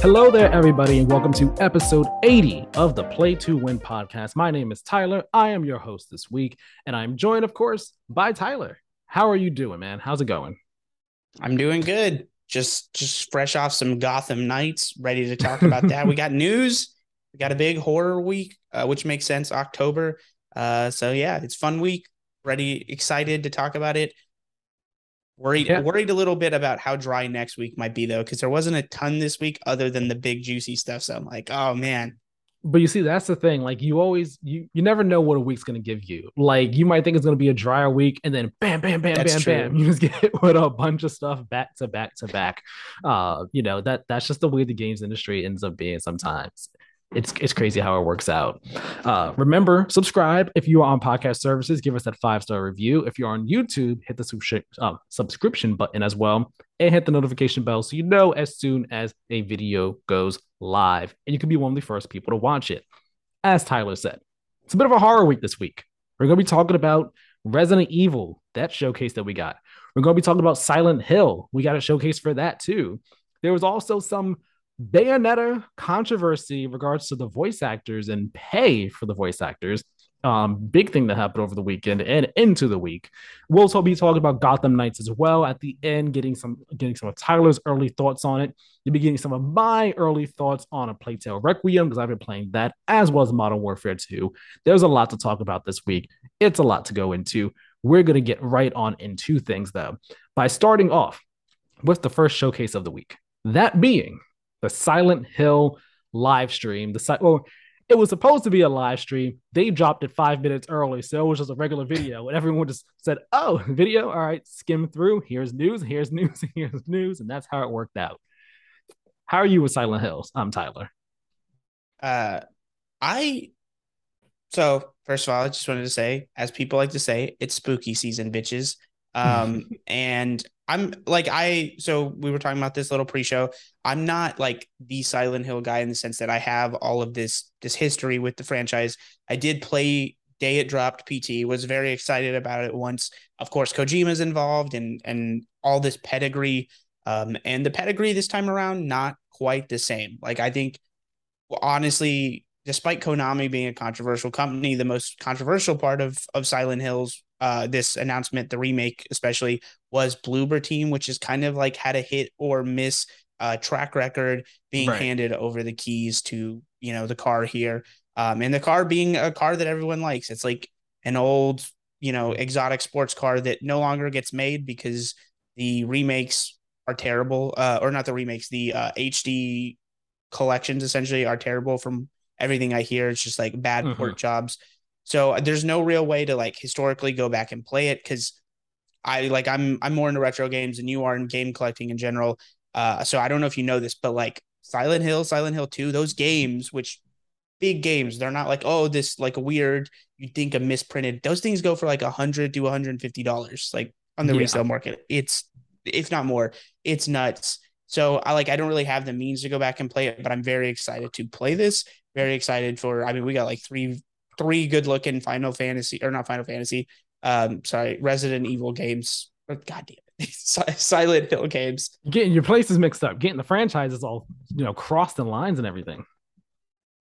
Hello there, everybody, and welcome to episode 80 of the Play to Win podcast. My name is Tyler. I am your host this week, and I'm joined, of course, by Tyler. How are you doing, man? How's it going? I'm doing good. Just just fresh off some Gotham Knights, ready to talk about that. we got news. We got a big horror week, uh, which makes sense. October. Uh, so yeah, it's fun week. Ready, excited to talk about it. Worried, yeah. worried a little bit about how dry next week might be though, because there wasn't a ton this week other than the big juicy stuff. So I'm like, oh man. But you see, that's the thing. Like you always, you you never know what a week's gonna give you. Like you might think it's gonna be a drier week, and then bam, bam, bam, that's bam, true. bam, you just get hit with a bunch of stuff back to back to back. Uh, you know that that's just the way the games industry ends up being sometimes it's it's crazy how it works out. Uh, remember, subscribe if you are on podcast services. Give us that five star review. If you're on YouTube, hit the subscription uh, subscription button as well, and hit the notification bell so you know as soon as a video goes live, and you can be one of the first people to watch it. As Tyler said, it's a bit of a horror week this week. We're going to be talking about Resident Evil, that showcase that we got. We're going to be talking about Silent Hill. We got a showcase for that too. There was also some Bayonetta controversy in regards to the voice actors and pay for the voice actors. Um, big thing that happened over the weekend and into the week. We'll also be talking about Gotham Knights as well at the end, getting some getting some of Tyler's early thoughts on it. You'll be getting some of my early thoughts on a Plague Tale Requiem because I've been playing that as well as Modern Warfare 2. There's a lot to talk about this week. It's a lot to go into. We're gonna get right on into things though by starting off with the first showcase of the week. That being the Silent Hill live stream. The site well, it was supposed to be a live stream. They dropped it five minutes early, so it was just a regular video, and everyone just said, "Oh, video! All right, skim through. Here's news. Here's news. Here's news," and that's how it worked out. How are you with Silent Hills? I'm Tyler. Uh, I so first of all, I just wanted to say, as people like to say, it's spooky season, bitches. Um, and I'm like I so we were talking about this little pre-show. I'm not like the Silent Hill guy in the sense that I have all of this this history with the franchise. I did play day it dropped PT, was very excited about it once. Of course, Kojima's involved and and all this pedigree. Um, and the pedigree this time around, not quite the same. Like I think honestly, despite Konami being a controversial company, the most controversial part of of Silent Hills uh, this announcement, the remake especially, was Bloober Team, which is kind of like had a hit or miss uh, track record being right. handed over the keys to you know the car here, um, and the car being a car that everyone likes. It's like an old you know exotic sports car that no longer gets made because the remakes are terrible, uh, or not the remakes, the uh, HD collections essentially are terrible from everything I hear. It's just like bad mm-hmm. port jobs. So uh, there's no real way to like historically go back and play it because I like I'm I'm more into retro games than you are in game collecting in general. Uh, so I don't know if you know this, but like Silent Hill, Silent Hill 2, those games, which big games, they're not like, oh, this like a weird, you think a misprinted. Those things go for like a hundred to $150, like on the yeah. resale market. It's if not more, it's nuts. So I like I don't really have the means to go back and play it, but I'm very excited to play this. Very excited for I mean, we got like three three good looking Final Fantasy or not Final Fantasy, um, sorry, Resident Evil games. Or, God damn it, Silent Hill games. Getting your places mixed up, getting the franchises all you know crossed in lines and everything.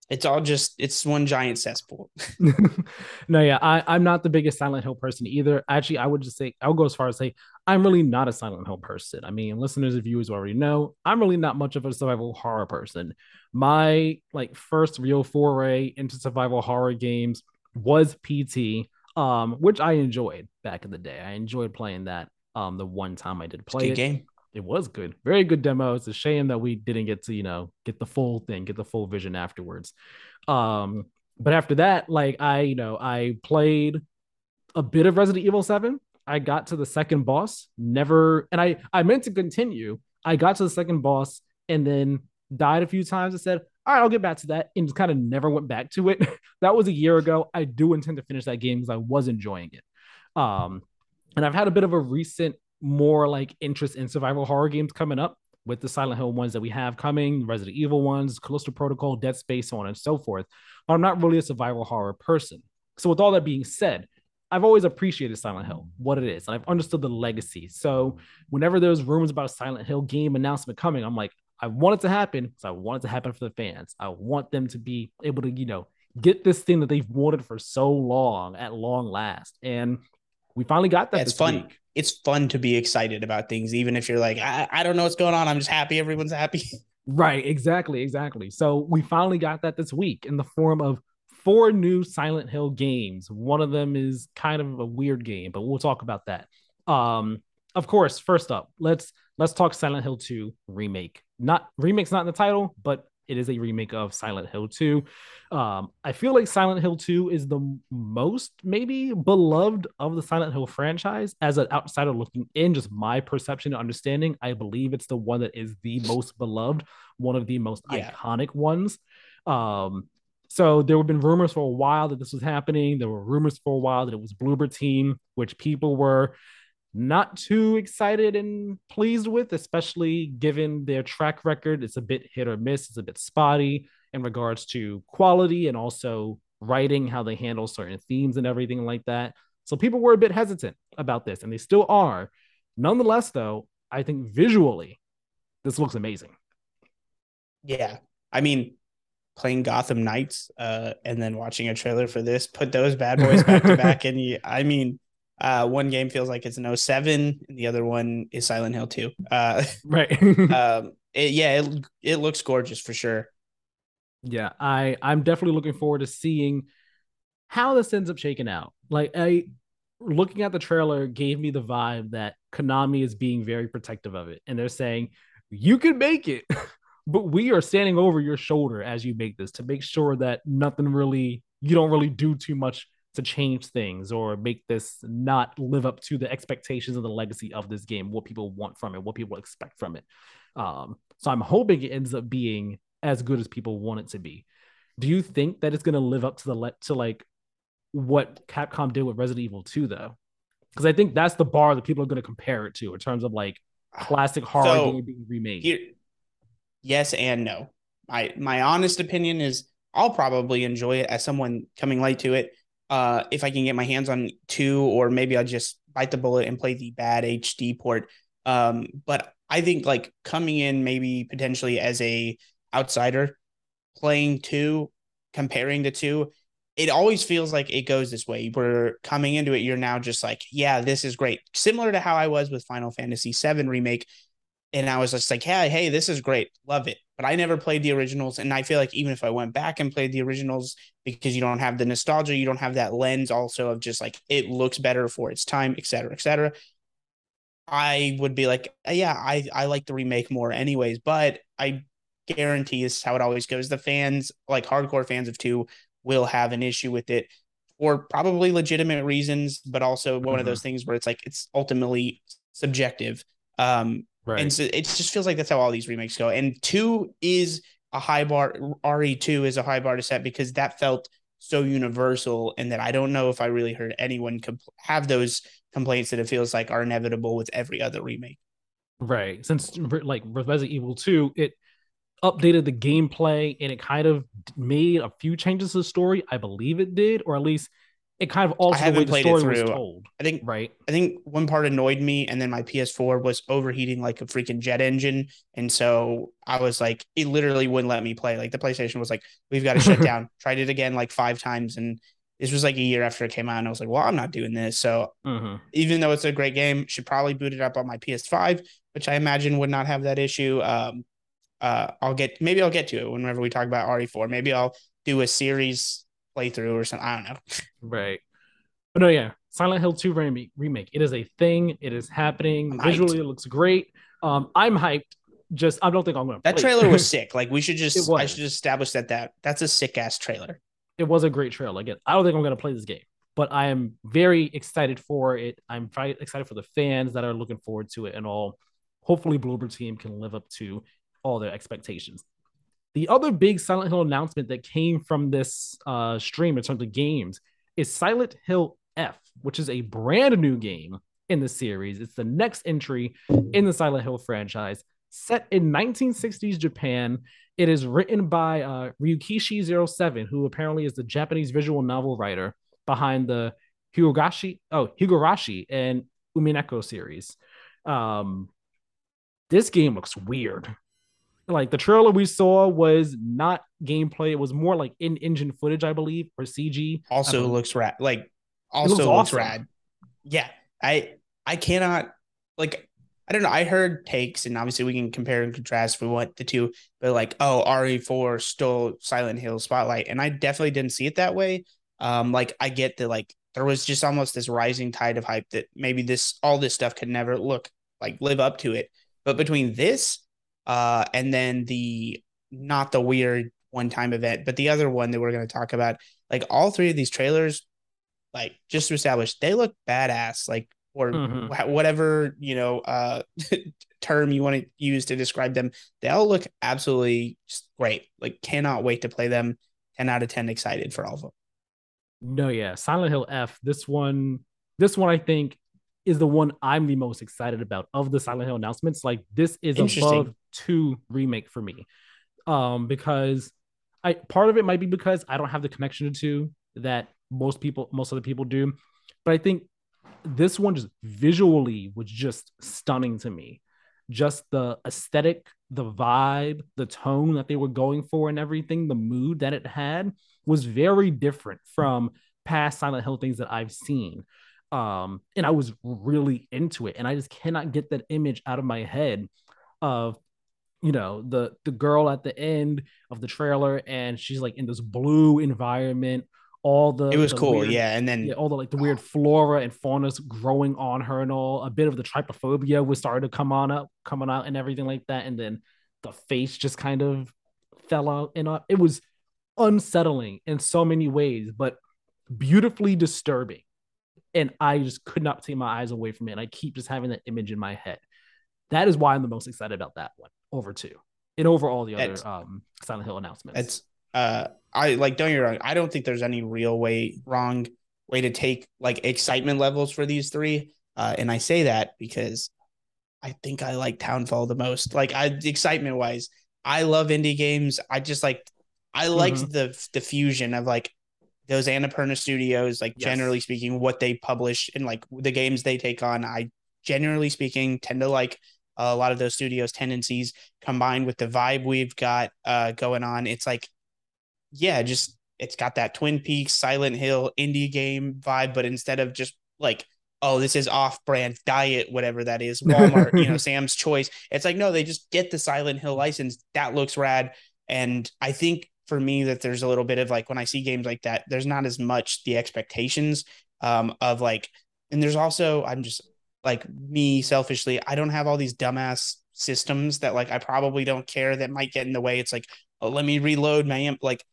It's all just it's one giant cesspool. no, yeah, I, I'm not the biggest Silent Hill person either. Actually, I would just say I would go as far as say I'm really not a Silent Hill person. I mean, listeners and viewers already know I'm really not much of a survival horror person my like first real foray into survival horror games was PT, um, which I enjoyed back in the day. I enjoyed playing that. Um, the one time I did play it. game. It was good, very good demo. It's a shame that we didn't get to you know get the full thing, get the full vision afterwards. Um, but after that, like I you know I played a bit of Resident Evil Seven. I got to the second boss, never, and I I meant to continue. I got to the second boss, and then died a few times and said, all right, I'll get back to that, and just kind of never went back to it. that was a year ago. I do intend to finish that game because I was enjoying it. Um, and I've had a bit of a recent, more like interest in survival horror games coming up with the Silent Hill ones that we have coming, Resident Evil ones, Callisto Protocol, Dead Space, so on and so forth. But I'm not really a survival horror person. So, with all that being said, I've always appreciated Silent Hill, what it is, and I've understood the legacy. So, whenever there's rumors about a Silent Hill game announcement coming, I'm like, I want it to happen because I want it to happen for the fans. I want them to be able to, you know, get this thing that they've wanted for so long at long last. And we finally got that. Yeah, it's fun. Week. It's fun to be excited about things, even if you're like, I, I don't know what's going on. I'm just happy everyone's happy. Right, exactly, exactly. So we finally got that this week in the form of four new Silent Hill games. One of them is kind of a weird game, but we'll talk about that. Um, of course, first up, let's let's talk Silent Hill 2 remake. Not remake's not in the title, but it is a remake of Silent Hill 2. Um, I feel like Silent Hill 2 is the most maybe beloved of the Silent Hill franchise. As an outsider looking in, just my perception and understanding, I believe it's the one that is the most beloved, one of the most yeah. iconic ones. Um, so there have been rumors for a while that this was happening. There were rumors for a while that it was Bloober Team, which people were not too excited and pleased with, especially given their track record. It's a bit hit or miss, it's a bit spotty in regards to quality and also writing, how they handle certain themes and everything like that. So people were a bit hesitant about this, and they still are. Nonetheless, though, I think visually, this looks amazing. Yeah. I mean, playing Gotham Knights uh, and then watching a trailer for this, put those bad boys back to back. And you, I mean, uh, one game feels like it's an 07 and the other one is Silent Hill 2. Uh, right. um, it, yeah, it, it looks gorgeous for sure. Yeah, I I'm definitely looking forward to seeing how this ends up shaking out. Like I looking at the trailer gave me the vibe that Konami is being very protective of it and they're saying you can make it but we are standing over your shoulder as you make this to make sure that nothing really you don't really do too much to change things or make this not live up to the expectations of the legacy of this game, what people want from it, what people expect from it. Um, so I'm hoping it ends up being as good as people want it to be. Do you think that it's going to live up to the le- to like what Capcom did with Resident Evil 2 though? Because I think that's the bar that people are going to compare it to in terms of like classic horror so, game being remade. Here, yes and no. My my honest opinion is I'll probably enjoy it as someone coming late to it uh, if I can get my hands on two, or maybe I'll just bite the bullet and play the bad HD port. Um, but I think like coming in maybe potentially as a outsider playing two, comparing the two, it always feels like it goes this way. We're coming into it, you're now just like, yeah, this is great. Similar to how I was with Final Fantasy VII Remake and I was just like, hey, hey, this is great, love it. But I never played the originals, and I feel like even if I went back and played the originals, because you don't have the nostalgia, you don't have that lens also of just like it looks better for its time, et cetera, et cetera. I would be like, yeah, I I like the remake more, anyways. But I guarantee this is how it always goes. The fans, like hardcore fans of two, will have an issue with it for probably legitimate reasons, but also one mm-hmm. of those things where it's like it's ultimately subjective. Um, Right. And so it just feels like that's how all these remakes go. And two is a high bar. RE2 is a high bar to set because that felt so universal and that I don't know if I really heard anyone compl- have those complaints that it feels like are inevitable with every other remake. Right. Since like Resident Evil 2, it updated the gameplay and it kind of made a few changes to the story. I believe it did, or at least it kind of also the way the story was told. I think right. I think one part annoyed me, and then my PS4 was overheating like a freaking jet engine, and so I was like, it literally wouldn't let me play. Like the PlayStation was like, we've got to shut down. Tried it again like five times, and this was like a year after it came out, and I was like, well, I'm not doing this. So mm-hmm. even though it's a great game, should probably boot it up on my PS5, which I imagine would not have that issue. Um, uh, I'll get maybe I'll get to it whenever we talk about RE4. Maybe I'll do a series playthrough or something. I don't know. Right. But no, yeah, Silent Hill 2 remake. It is a thing. It is happening. I'm Visually, hyped. it looks great. Um, I'm hyped. Just I don't think I'm gonna. That trailer was sick. Like we should just I should just establish that that that's a sick ass trailer. It was a great trailer. Again, I don't think I'm gonna play this game, but I am very excited for it. I'm very excited for the fans that are looking forward to it and all. Hopefully, Bloober Team can live up to all their expectations. The other big Silent Hill announcement that came from this uh, stream in terms of games is Silent Hill F, which is a brand new game in the series. It's the next entry in the Silent Hill franchise, set in 1960s Japan. It is written by uh, Ryukishi07, who apparently is the Japanese visual novel writer behind the Higurashi, oh, Higurashi and Umineko series. Um, this game looks weird like the trailer we saw was not gameplay. It was more like in engine footage, I believe, or CG. Also looks rad. Like also looks, looks awesome. rad. Yeah. I I cannot like I don't know. I heard takes, and obviously we can compare and contrast if we want the two, but like, oh, RE4 stole Silent Hill spotlight. And I definitely didn't see it that way. Um, like I get that like there was just almost this rising tide of hype that maybe this all this stuff could never look like live up to it. But between this uh, and then the not the weird one time event, but the other one that we're going to talk about. Like all three of these trailers, like just to establish, they look badass. Like or mm-hmm. whatever you know uh, term you want to use to describe them, they all look absolutely great. Like cannot wait to play them. Ten out of ten, excited for all of them. No, yeah, Silent Hill F. This one, this one, I think is the one I'm the most excited about of the Silent Hill announcements. Like this is above two remake for me, um, because I part of it might be because I don't have the connection to two that most people, most other people do, but I think this one just visually was just stunning to me. Just the aesthetic, the vibe, the tone that they were going for, and everything, the mood that it had was very different from past Silent Hill things that I've seen um and i was really into it and i just cannot get that image out of my head of you know the the girl at the end of the trailer and she's like in this blue environment all the it was the cool weird, yeah and then yeah, all the like the weird flora and fauna's growing on her and all a bit of the trypophobia was starting to come on up coming out and everything like that and then the face just kind of fell out and up it was unsettling in so many ways but beautifully disturbing and I just could not take my eyes away from it. And I keep just having that image in my head. That is why I'm the most excited about that one over two and over all the other it's, um, Silent Hill announcements. It's uh, I like don't get wrong. I don't think there's any real way wrong way to take like excitement levels for these three. Uh, and I say that because I think I like Townfall the most. Like I excitement wise, I love indie games. I just like I liked mm-hmm. the the fusion of like those Annapurna studios, like yes. generally speaking, what they publish and like the games they take on, I generally speaking tend to like a lot of those studios' tendencies combined with the vibe we've got uh, going on. It's like, yeah, just it's got that Twin Peaks, Silent Hill indie game vibe, but instead of just like, oh, this is off brand diet, whatever that is, Walmart, you know, Sam's Choice. It's like, no, they just get the Silent Hill license. That looks rad. And I think for me that there's a little bit of like when I see games like that, there's not as much the expectations um, of like, and there's also I'm just like me selfishly, I don't have all these dumbass systems that like I probably don't care that might get in the way. It's like, oh, let me reload my amp. Like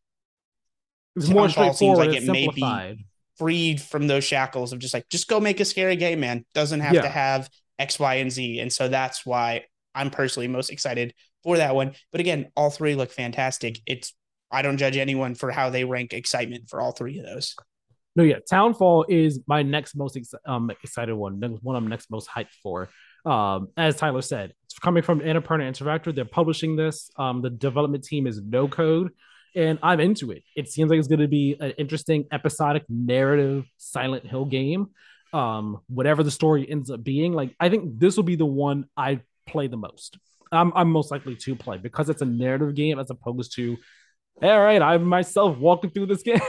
it's more straightforward. Seems like it may be freed from those shackles of just like just go make a scary game, man. Doesn't have yeah. to have X, Y, and Z. And so that's why I'm personally most excited for that one. But again, all three look fantastic. It's I don't judge anyone for how they rank excitement for all three of those. No, yeah, Townfall is my next most ex- um, excited one. One I'm next most hyped for. Um, as Tyler said, it's coming from Annapurna Interactive. They're publishing this. Um, the development team is No Code, and I'm into it. It seems like it's going to be an interesting episodic narrative Silent Hill game. Um, whatever the story ends up being, like I think this will be the one I play the most. I'm, I'm most likely to play because it's a narrative game as opposed to all right, I'm myself walking through this game.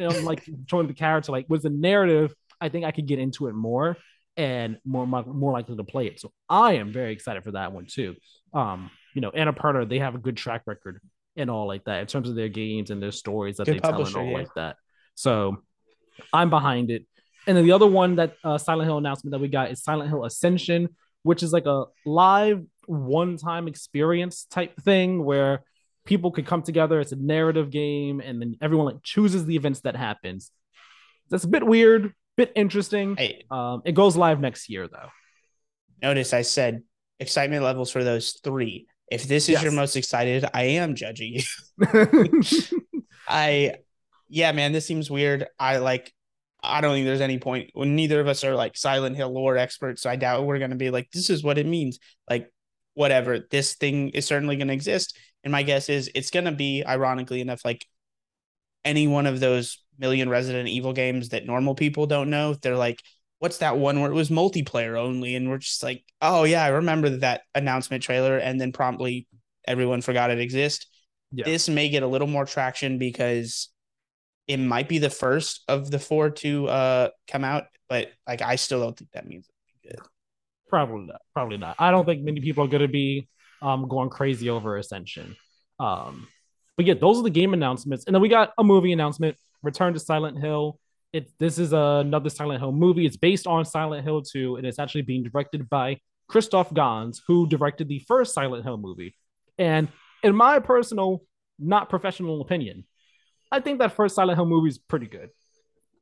I'm like showing the character, like with the narrative, I think I could get into it more and more more likely to play it. So I am very excited for that one too. Um, you know, Annapurna, they have a good track record and all like that in terms of their games and their stories that good they tell and all yeah. like that. So I'm behind it. And then the other one that uh, Silent Hill announcement that we got is Silent Hill Ascension, which is like a live one-time experience type thing where people could come together. It's a narrative game, and then everyone like chooses the events that happens. That's a bit weird, bit interesting. Hey, um, it goes live next year though. Notice I said excitement levels for those three. If this is yes. your most excited, I am judging you. I, yeah, man, this seems weird. I like. I don't think there's any point when neither of us are like Silent Hill lore experts. So I doubt we're going to be like, this is what it means. Like, whatever. This thing is certainly going to exist. And my guess is it's going to be, ironically enough, like any one of those million Resident Evil games that normal people don't know. They're like, what's that one where it was multiplayer only? And we're just like, oh, yeah, I remember that announcement trailer. And then promptly everyone forgot it exists. Yeah. This may get a little more traction because it might be the first of the four to uh come out, but like I still don't think that means good. Probably not. Probably not. I don't think many people are going to be um going crazy over Ascension. Um, but yeah, those are the game announcements, and then we got a movie announcement: Return to Silent Hill. It this is another Silent Hill movie. It's based on Silent Hill 2, and it's actually being directed by Christophe Gans, who directed the first Silent Hill movie. And in my personal, not professional opinion, I think that first Silent Hill movie is pretty good.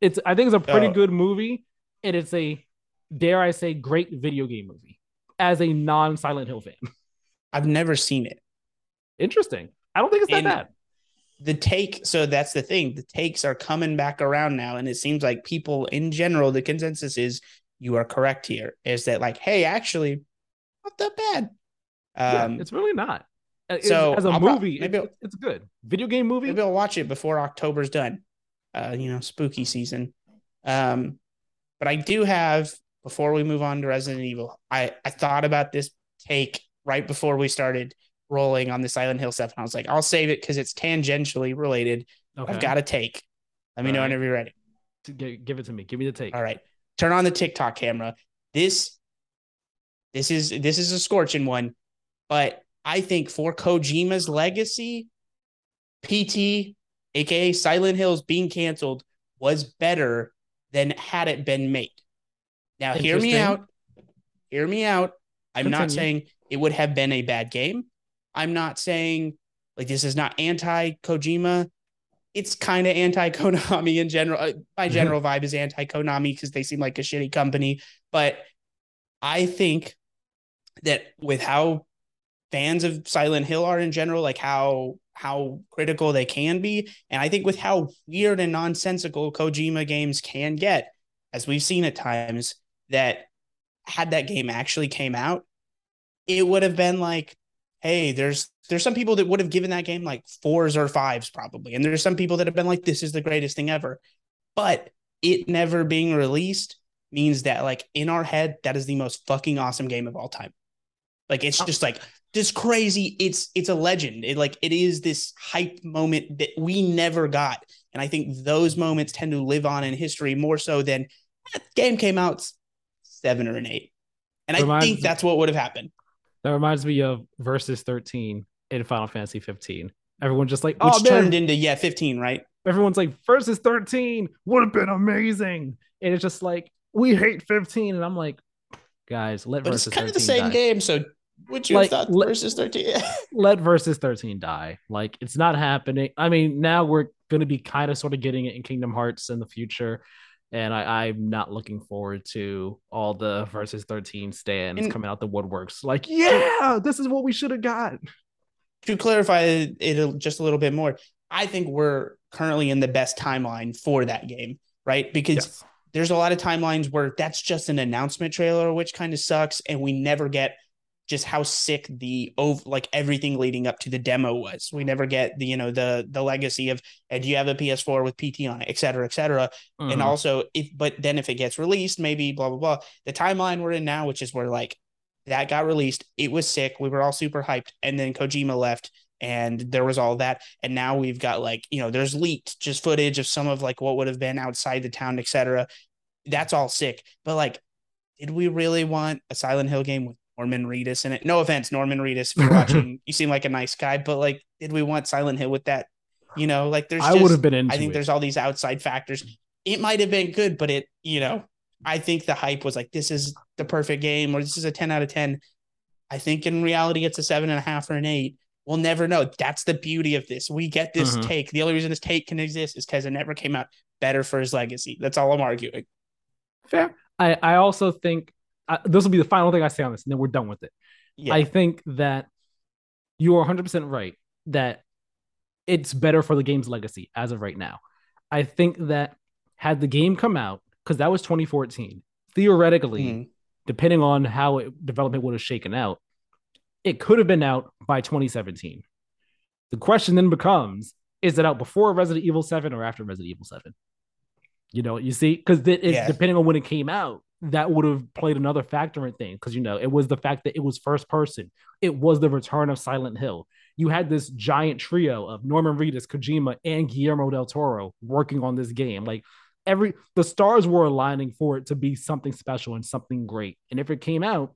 It's I think it's a pretty Oh. good movie, and it's a dare I say great video game movie as a non Silent Hill fan. I've never seen it. Interesting. I don't think it's that And- bad. the take so that's the thing the takes are coming back around now and it seems like people in general the consensus is you are correct here is that like hey actually not that bad Yeah, um it's really not. It's- so as a I'll movie, maybe it's, it's good video game movie. maybe i'll watch it before october's done uh you know spooky season um but i do have before we move on to resident evil i i thought about this take right before we started rolling on the silent hill stuff and i was like i'll save it because it's tangentially related Okay. i've got a take let me know All right. whenever you're ready give it to me. Give me the take. All right. Turn on the TikTok camera. This this is this is a scorching one, but I think for Kojima's legacy, PT, aka Silent Hills being canceled, was better than had it been made. Now hear me out. Hear me out. I'm not saying it would have been a bad game. I'm not saying like this is not anti Kojima. It's kind of anti Konami in general. Uh, My general vibe is anti Konami because they seem like a shitty company. But I think that with how fans of Silent Hill are in general, like how how critical they can be, and I think with how weird and nonsensical Kojima games can get, as we've seen at times, that had that game actually came out, it would have been like, hey, there's there's some people that would have given that game like fours or fives probably, and there's some people that have been like, this is the greatest thing ever, but it never being released means that like in our head that is the most fucking awesome game of all time. Like it's oh. just like this crazy. It's it's a legend. It like it is this hype moment that we never got, and I think those moments tend to live on in history more so than that game came out seven or an eight, and I think that's what would have happened. That reminds me of Versus 13 in Final Fantasy 15. Everyone just like, oh, Which oh man, turned into yeah fifteen, right? everyone's like, Versus 13 would have been amazing. And it's just like, we hate 15. And I'm like, guys, let But Versus it's kind of the same die. game. So would you Like, have thought let- versus thirteen? Let Versus 13 die. Like, it's not happening. I mean, now we're going to be kind of sort of getting it in Kingdom Hearts in the future. And I, I'm not looking forward to all the Versus 13 stands And- coming out the woodworks. Like, yeah, this is what we should have got. to clarify it just a little bit more, I think we're currently in the best timeline for that game, right? Because Yes. there's a lot of timelines where that's just an announcement trailer, which kind of sucks, and we never get just how sick the ov- like everything leading up to the demo was. We never get the you know the the legacy of and do you have a PS4 with PT on it, et cetera, et cetera. And Mhm. also if but then if it gets released, maybe blah blah blah. The timeline we're in now, which is where like that got released, it was sick. We were all super hyped, and then Kojima left, and there was all that. And now we've got like, you know, there's leaked just footage of some of like what would have been outside the town, etc. That's all sick. But like, did we really want a Silent Hill game with Norman Reedus in it? No offense, Norman Reedus, if you're watching, you seem like a nice guy, but like, did we want Silent Hill with that? You know, like there's I would have been into I think it. there's all these outside factors. It might have been good, but it, you know, I think the hype was like, this is the perfect game or this is a 10 out of 10. I think in reality, it's a seven and a half or an eight. We'll never know. That's the beauty of this. We get this Mhm. take. The only reason this take can exist is because it never came out better for his legacy. That's all I'm arguing. Fair. I, I also think uh, this will be the final thing I say on this, and then we're done with it. Yeah. I think that you are 100% right that it's better for the game's legacy as of right now. I think that had the game come out, because that was 2014, theoretically, Mhm. depending on how it, development would have shaken out, it could have been out by 2017. The question then becomes is it out before Resident Evil 7 or after Resident Evil 7? You know, you see, because Yeah. depending on when it came out, that would have played another factor in things. Because, you know, it was the fact that it was first person, it was the return of Silent Hill. you had this giant trio of Norman Reedus, Kojima, and Guillermo del Toro working on this game. Like every the stars were aligning for it to be something special and something great. And if it came out,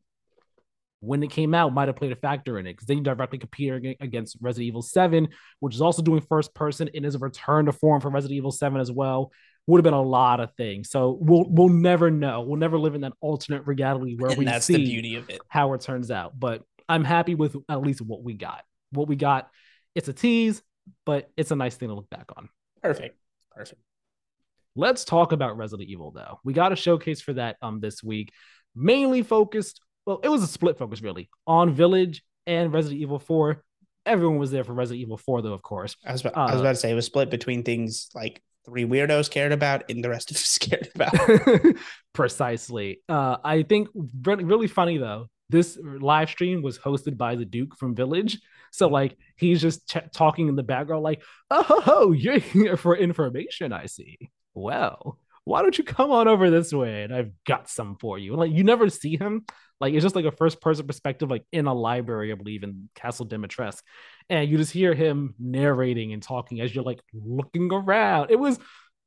when it came out, might have played a factor in it because then you directly compete against Resident Evil 7, which is also doing first person and is a return to form for Resident Evil 7 as well. Would have been a lot of things. So we'll we'll never know. We'll never live in that alternate reality where and we that's see the beauty of it. how it turns out. But I'm happy with at least what we got. What we got, it's a tease, but it's a nice thing to look back on. Perfect. Perfect. Let's talk about Resident Evil though. We got a showcase for that um this week, mainly focused. Well, it was a split focus really on Village and Resident Evil 4. Everyone was there for Resident Evil 4 though, of course. I was, about, uh, I was about to say it was split between things like three weirdos cared about and the rest of us cared about. Precisely. Uh, I think really, really funny though. This live stream was hosted by the Duke from Village. So like he's just ch- talking in the background, like, "Oh, ho, ho you're here for information. I see. Well, why don't you come on over this way? And I've got some for you." like you never see him. Like it's just like a first person perspective, like in a library, I believe, in Castle Dimitrescu, and you just hear him narrating and talking as you're like looking around. It was,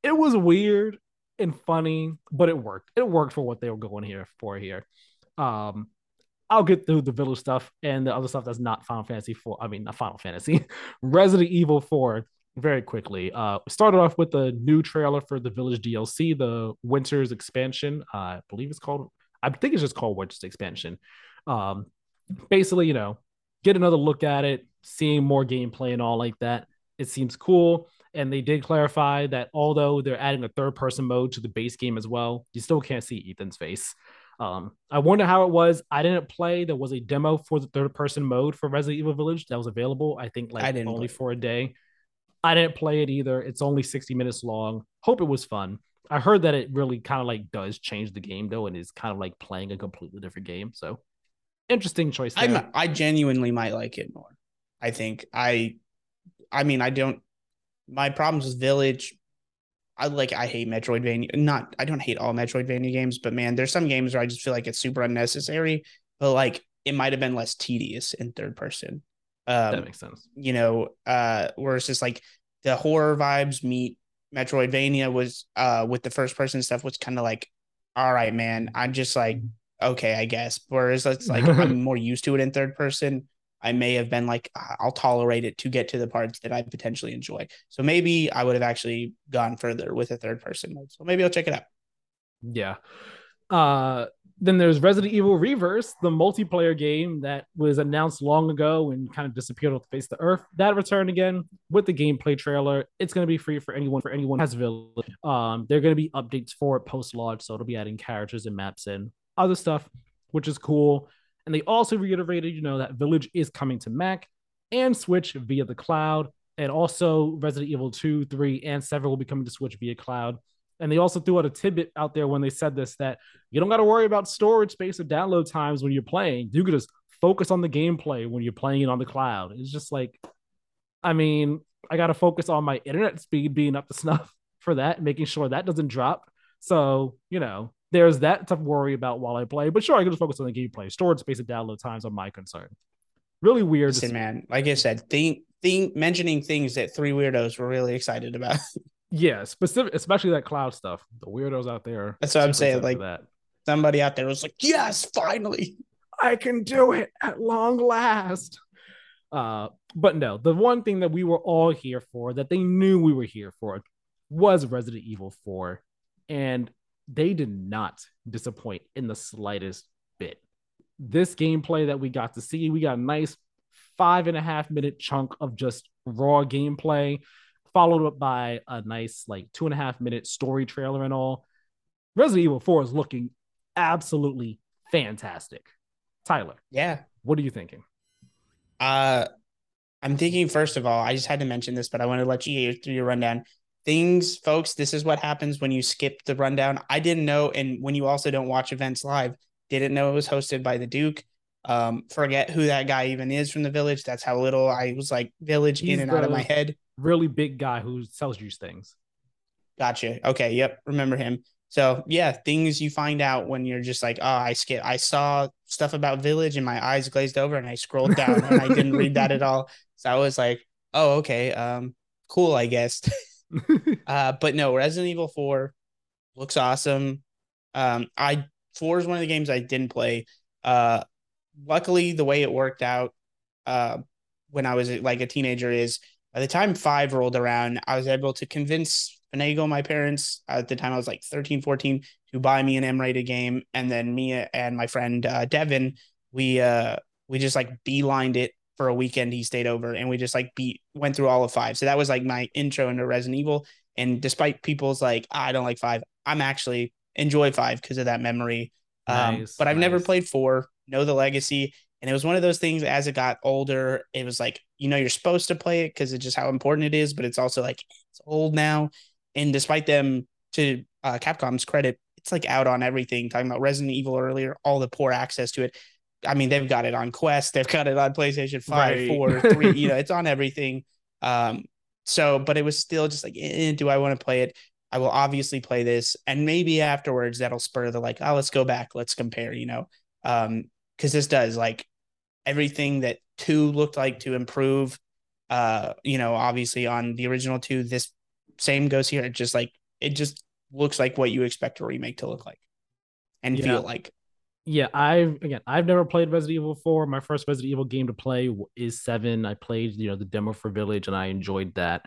it was weird and funny, but it worked. It worked for what they were going here for here. Um, I'll get through the village stuff and the other stuff that's not Final Fantasy 4. I mean, not Final Fantasy, Resident Evil 4 very quickly. Uh, started off with the new trailer for the Village DLC, the Winter's expansion. Uh, I believe it's called, I think it's just called Winter's expansion. Um, basically, you know, get another look at it, seeing more gameplay and all like that. It seems cool. And they did clarify that although they're adding a third person mode to the base game as well, you still can't see Ethan's face. Um, I wonder how it was. I didn't play. There was a demo for the third person mode for Resident Evil Village that was available. I think like I didn't only play. for a day. I didn't play it either. It's only 60 minutes long. Hope it was fun. I heard that it really kind of like does change the game though, and is kind of like playing a completely different game. So interesting choice. I I genuinely might like it more. I think I, I mean I don't. My problems with Village I like I hate Metroidvania. Not I don't hate all Metroidvania games, but man, there's some games where I just feel like it's super unnecessary. But like it might have been less tedious in third person. Um, that makes sense. You know, uh, where it's just like the horror vibes meet Metroidvania was uh with the first person stuff was kind of like, all right, man. I'm just like, okay, I guess. Whereas it's like I'm more used to it in third person. I may have been like, I'll tolerate it to get to the parts that I potentially enjoy. So maybe I would have actually gone further with a third person mode. So maybe I'll check it out. Yeah. Uh, then there's Resident Evil Re:Verse, the multiplayer game that was announced long ago and kind of disappeared off the face of the earth. That returned again with the gameplay trailer. It's going to be free for anyone for anyone has Village. Um, there are going to be updates for it post launch, so it'll be adding characters and maps and other stuff, which is cool. And they also reiterated, you know, that Village is coming to Mac and Switch via the cloud. And also Resident Evil 2, 3, and 7 will be coming to Switch via cloud. And they also threw out a tidbit out there when they said this that you don't got to worry about storage space or download times when you're playing. You can just focus on the gameplay when you're playing it on the cloud. It's just like, I mean, I got to focus on my internet speed being up to snuff for that, making sure that doesn't drop. So, you know, there's that to worry about while I play. But sure, I can just focus on the gameplay. Storage space and download times are my concern. Really weird. Listen, man, like I said, think, think, mentioning things that three weirdos were really excited about. yeah, specific, especially that cloud stuff. The weirdos out there. That's what I'm saying. Like that. Somebody out there was like, "Yes, finally, I can do it at long last." Uh, but no, the one thing that we were all here for, that they knew we were here for, was Resident Evil 4. And they did not disappoint in the slightest bit. This gameplay that we got to see, we got a nice five and a half minute chunk of just raw gameplay, followed up by a nice like two and a half minute story trailer and all. Resident Evil 4 is looking absolutely fantastic. Tyler. Yeah. What are you thinking? Uh I'm thinking first of all, I just had to mention this, but I want to let you through your rundown things, folks. This is what happens when you skip the rundown. I didn't know, and when you also don't watch events live, didn't know it was hosted by the Duke. Um, forget who that guy even is from the village. That's how little I was like village He's in and out of my head. Really big guy who sells juice things. Gotcha. Okay. Yep. Remember him. So yeah, things you find out when you're just like, oh, I skip. I saw stuff about Village and my eyes glazed over, and I scrolled down and I didn't read that at all. So I was like, oh, okay, um, cool, I guess. uh, but no, Resident Evil Four looks awesome. Um, I four is one of the games I didn't play. Uh, luckily, the way it worked out, uh, when I was like a teenager is by the time five rolled around, I was able to convince finagle my parents at the time I was like 13, 14 to buy me an M-rated game. And then me and my friend uh, Devin, we uh we just like beelined it for a weekend. He stayed over and we just like beat went through all of five. So that was like my intro into Resident Evil. And despite people's like, I don't like five, I'm actually enjoy five because of that memory. Um, nice, um, but I've nice. never played four, know the legacy. And it was one of those things as it got older, it was like, you know, you're supposed to play it because it's just how important it is, but it's also like it's old now. And despite them to uh, Capcom's credit, it's like out on everything. Talking about Resident Evil earlier, all the poor access to it. I mean, they've got it on Quest, they've got it on PlayStation 5, right. 4, 3, you know, it's on everything. Um, so, but it was still just like, eh, do I want to play it? I will obviously play this. And maybe afterwards that'll spur the like, oh, let's go back, let's compare, you know. Um, because this does like everything that two looked like to improve. Uh, you know, obviously on the original two, this same goes here. It just like it just looks like what you expect a remake to look like and yeah. feel like. Yeah, I've again, I've never played Resident Evil 4. My first Resident Evil game to play is seven. I played, you know, the demo for Village and I enjoyed that.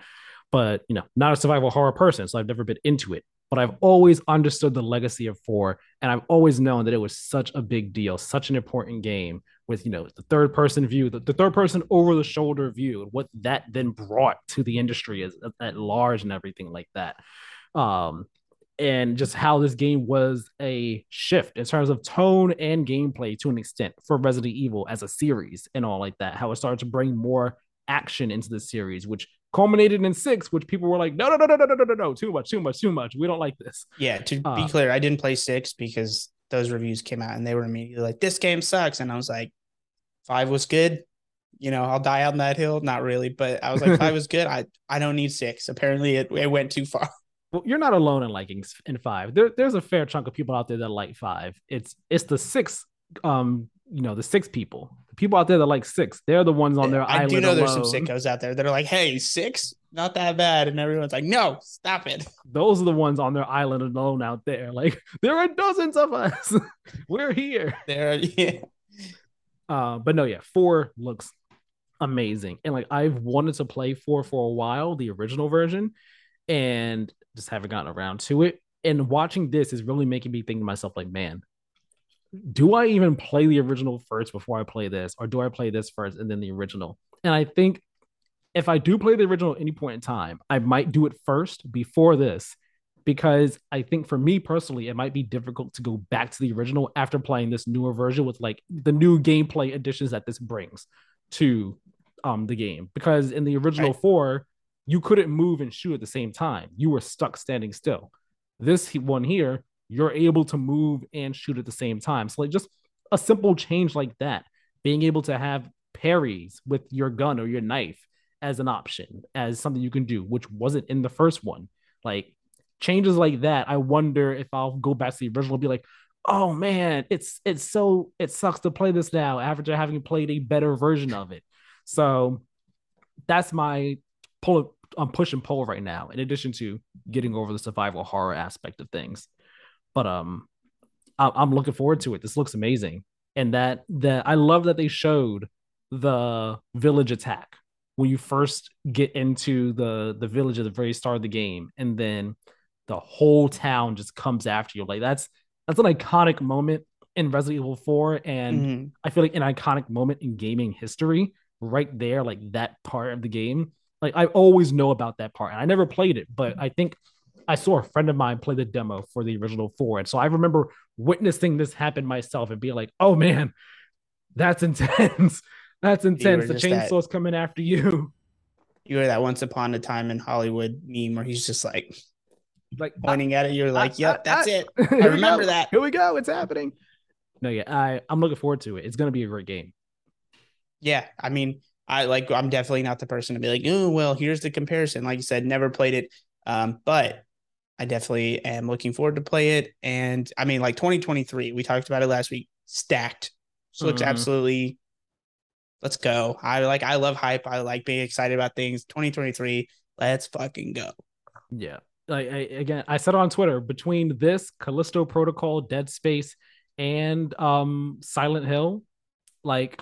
But you know, not a survival horror person, so I've never been into it. But I've always understood the legacy of four, and I've always known that it was such a big deal, such an important game with you know the third person view, the, the third person over the shoulder view, and what that then brought to the industry as, at large and everything like that. Um, and just how this game was a shift in terms of tone and gameplay to an extent for Resident Evil as a series and all like that. How it started to bring more action into the series, which culminated in six, which people were like, no, no, no, no, no, no, no, no, no too much, too much, too much. We don't like this. Yeah, to uh, be clear, I didn't play six because those reviews came out and they were immediately like, this game sucks. And I was like, five was good. You know, I'll die on that hill. Not really, but I was like, five was good. I, I don't need six. Apparently it, it went too far. Well, you're not alone in liking in five. There, there's a fair chunk of people out there that like five. It's it's the six, um, you know, the six people. The people out there that like six, they're the ones on their I island. I do know alone. there's some sickos out there that are like, hey, six, not that bad. And everyone's like, no, stop it. Those are the ones on their island alone out there. Like, there are dozens of us. We're here. There, yeah. Uh, but no, yeah, four looks amazing. And like I've wanted to play four for a while, the original version, and just haven't gotten around to it. And watching this is really making me think to myself, like, man, do I even play the original first before I play this, or do I play this first and then the original? And I think if I do play the original at any point in time, I might do it first before this because I think for me personally, it might be difficult to go back to the original after playing this newer version with like the new gameplay additions that this brings to um the game. Because in the original right. four, you couldn't move and shoot at the same time. You were stuck standing still. This one here, you're able to move and shoot at the same time. So like just a simple change like that, being able to have parries with your gun or your knife as an option, as something you can do, which wasn't in the first one. Like changes like that, I wonder if I'll go back to the original be like, oh man, it's it's so it sucks to play this now after having played a better version of it. So that's my pull I'm push and pull right now, in addition to getting over the survival horror aspect of things. But um I'm looking forward to it. This looks amazing. And that that I love that they showed the village attack when you first get into the the village at the very start of the game and then the whole town just comes after you. Like that's that's an iconic moment in Resident Evil 4 and mm-hmm. I feel like an iconic moment in gaming history right there like that part of the game. Like I always know about that part and I never played it, but I think I saw a friend of mine play the demo for the original 4 and so I remember witnessing this happen myself and being like, "Oh man, that's intense. that's intense. The chainsaw's that, coming after you." You were that once upon a time in Hollywood meme where he's just like like ah, pointing at it. You're ah, like, "Yep, ah, that's it. I remember that. Here we go. It's happening." No, yeah, I I'm looking forward to it. It's gonna be a great game. Yeah, I mean, I like. I'm definitely not the person to be like, "Oh, well, here's the comparison." Like you said, never played it, um, but I definitely am looking forward to play it. And I mean, like 2023, we talked about it last week. Stacked. So looks Mhm. absolutely. Let's go. I like. I love hype. I like being excited about things. 2023. Let's fucking go. Yeah. Like I, again, I said on Twitter between this Callisto Protocol, Dead Space, and um Silent Hill, like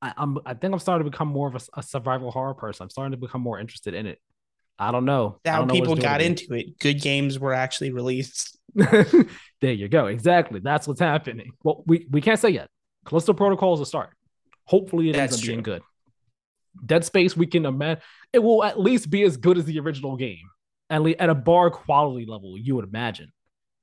I, I'm I think I'm starting to become more of a, a survival horror person. I'm starting to become more interested in it. I don't know. I How don't know people got to into it. Good games were actually released. there you go. Exactly. That's what's happening. Well, we, we can't say yet. Callisto Protocol is a start. Hopefully it ends That's up being good. Dead Space, we can imagine it will at least be as good as the original game. At least at a bar quality level, you would imagine.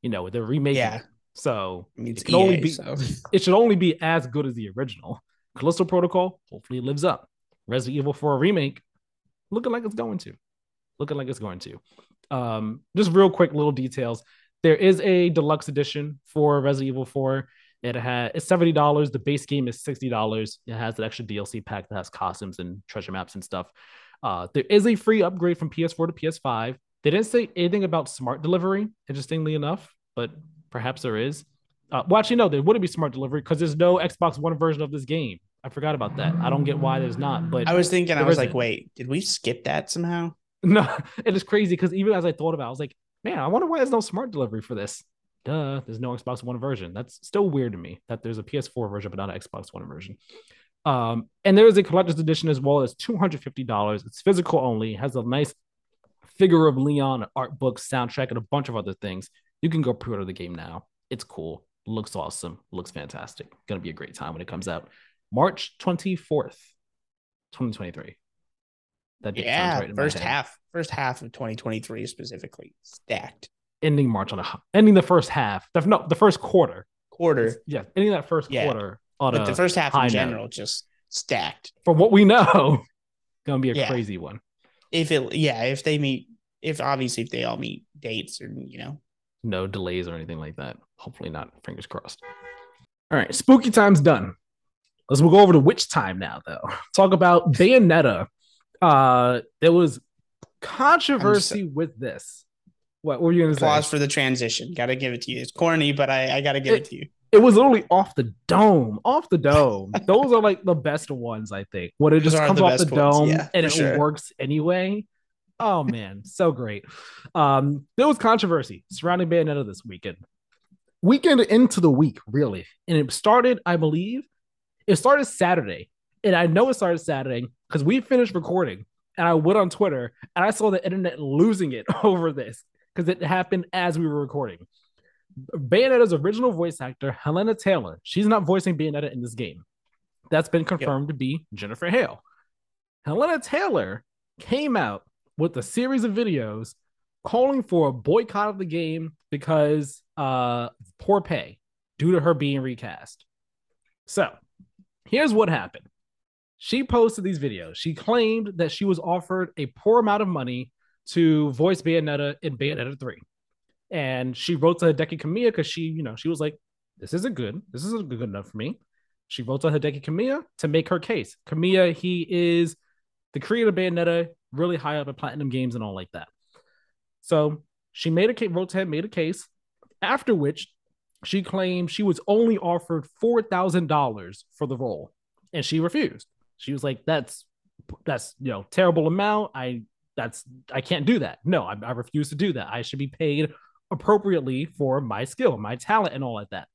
You know, they're remaking Yeah. it. So I mean, it's It can only be- so. it should only be as good as the original. Callisto Protocol, hopefully it lives up. Resident Evil 4 remake, looking like it's going to. Looking like it's going to. Um, just real quick little details. There is a deluxe edition for Resident Evil 4. It had it's $70. The base game is $60. It has an extra DLC pack that has costumes and treasure maps and stuff. Uh, there is a free upgrade from PS4 to PS5. They didn't say anything about smart delivery, interestingly enough, but perhaps there is. Uh, well, actually, no, there wouldn't be smart delivery because there's no Xbox One version of this game. I forgot about that. I don't get why there's not, but I was thinking, I was like, isn't. wait, did we skip that somehow? no, it is crazy because even as I thought about, it, I was like, man, I wonder why there's no smart delivery for this. Duh, there's no Xbox One version. That's still weird to me that there's a PS4 version but not an Xbox One version. Um, and there is a collector's edition as well as two hundred fifty dollars. It's physical only. Has a nice figure of Leon, art book, soundtrack, and a bunch of other things. You can go pre-order the game now. It's cool. Looks awesome. Looks fantastic. Gonna be a great time when it comes out. March twenty fourth, twenty twenty three. That Yeah, right first half, first half of 2023 specifically stacked ending March on a ending the first half. The, no, the first quarter. quarter, Yeah, ending that first Yeah. quarter on but the first half in note. general just stacked. from what we know, gonna be a Yeah. crazy one. If it, yeah, if they meet, if obviously if they all meet dates or you know, No delays or anything like that. Hopefully not. Fingers crossed. All right, spooky time's done. Let's we go over to witch time now, though. Talk about Bayonetta. Uh, there was controversy with this. What, what were you gonna applause say? for the transition. Got to give it to you. It's corny, but I, I got to give it, to you. It was literally off the dome, off the dome. Those are like the best ones, I think. When it just are comes off the dome yeah, and it sure. works anyway. Oh man, so great. Um, there was controversy surrounding Bayonetta this weekend. Weekend into the week, really. And it started, I believe, it started Saturday. And I know it started Saturday because we finished recording and I went on Twitter and I saw the internet losing it over this because it happened as we were recording. Bayonetta's original voice actor, Helena Taylor, she's not voicing Bayonetta in this game. That's been confirmed to be Jennifer Hale. Helena Taylor came out with a series of videos calling for a boycott of the game because uh poor pay due to her being recast. So, here's what happened. She posted these videos. She claimed that she was offered a poor amount of money to voice Bayonetta in Bayonetta 3 and she wrote to Hideki Kamiya because she, you know, she was like, "This isn't good. This isn't good enough for me." She wrote to Hideki Kamiya to make her case. Kamiya, he is the creator of Bayonetta, really high up at Platinum Games and all like that. So she made a case, wrote to him, made a case. After which, she claimed she was only offered four thousand dollars for the role, and she refused. She was like, "That's that's you know terrible amount. I that's I can't do that. No, I, I refuse to do that. I should be paid appropriately for my skill, my talent, and all like that.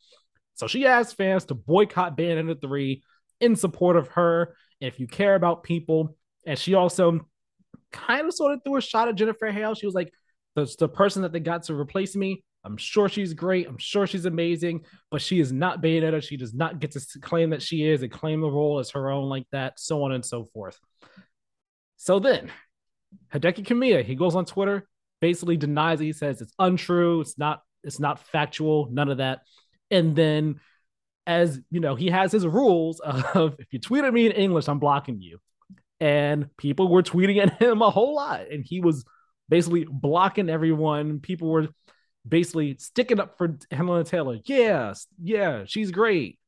So she asked fans to boycott Band Bayonetta 3 in support of her. If you care about people, and she also kind of sort of threw a shot at Jennifer Hale. She was like, the, the person that they got to replace me. I'm sure she's great. I'm sure she's amazing, but she is not Bayonetta. She does not get to claim that she is and claim the role as her own, like that, so on and so forth. So then Hideki Kamiya, he goes on Twitter, basically denies it. He says it's untrue, it's not, it's not factual, none of that. And then, as you know, he has his rules of if you tweet at me in English, I'm blocking you. And people were tweeting at him a whole lot, and he was basically blocking everyone. People were basically sticking up for Helena Taylor. Yeah, yeah, she's great.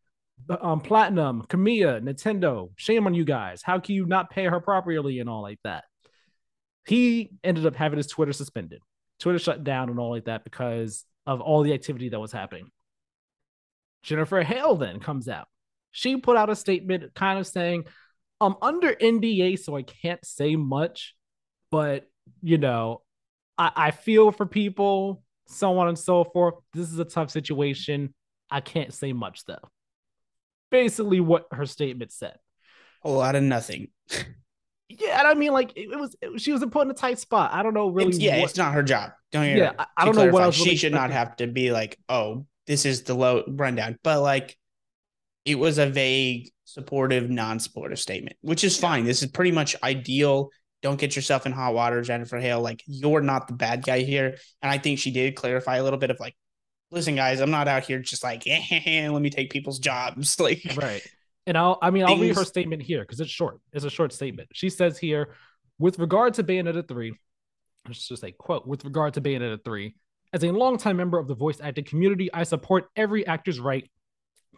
Um, Platinum, Kamiya, Nintendo, shame on you guys. How can you not pay her properly and all like that? he ended up having his Twitter suspended. Twitter shut down and all like that because of all the activity that was happening. Jennifer Hale then comes out. She put out a statement kind of saying, I'm under NDA, so I can't say much, but you know, I, I feel for people, so on and so forth. This is a tough situation. I can't say much though. Basically, what her statement said. A lot of nothing. yeah, and I mean, like it, it was, it, she was put in a tight spot. I don't know really. It's, yeah, what, it's not her job. Don't you? yeah, I, I don't clarify. know what else. She should not have to be like, oh, this is the low rundown. But like, it was a vague, supportive, non-supportive statement, which is fine. This is pretty much ideal. Don't get yourself in hot water, Jennifer Hale. Like, you're not the bad guy here. And I think she did clarify a little bit of like, listen, guys, I'm not out here just like, eh, let me take people's jobs. Like, right. And I'll, I mean, I'll read her statement here because it's short. It's a short statement. She says here, with regard to Bayonetta 3, let's just say, quote, with regard to Bayonetta 3, as a longtime member of the voice acting community, I support every actor's right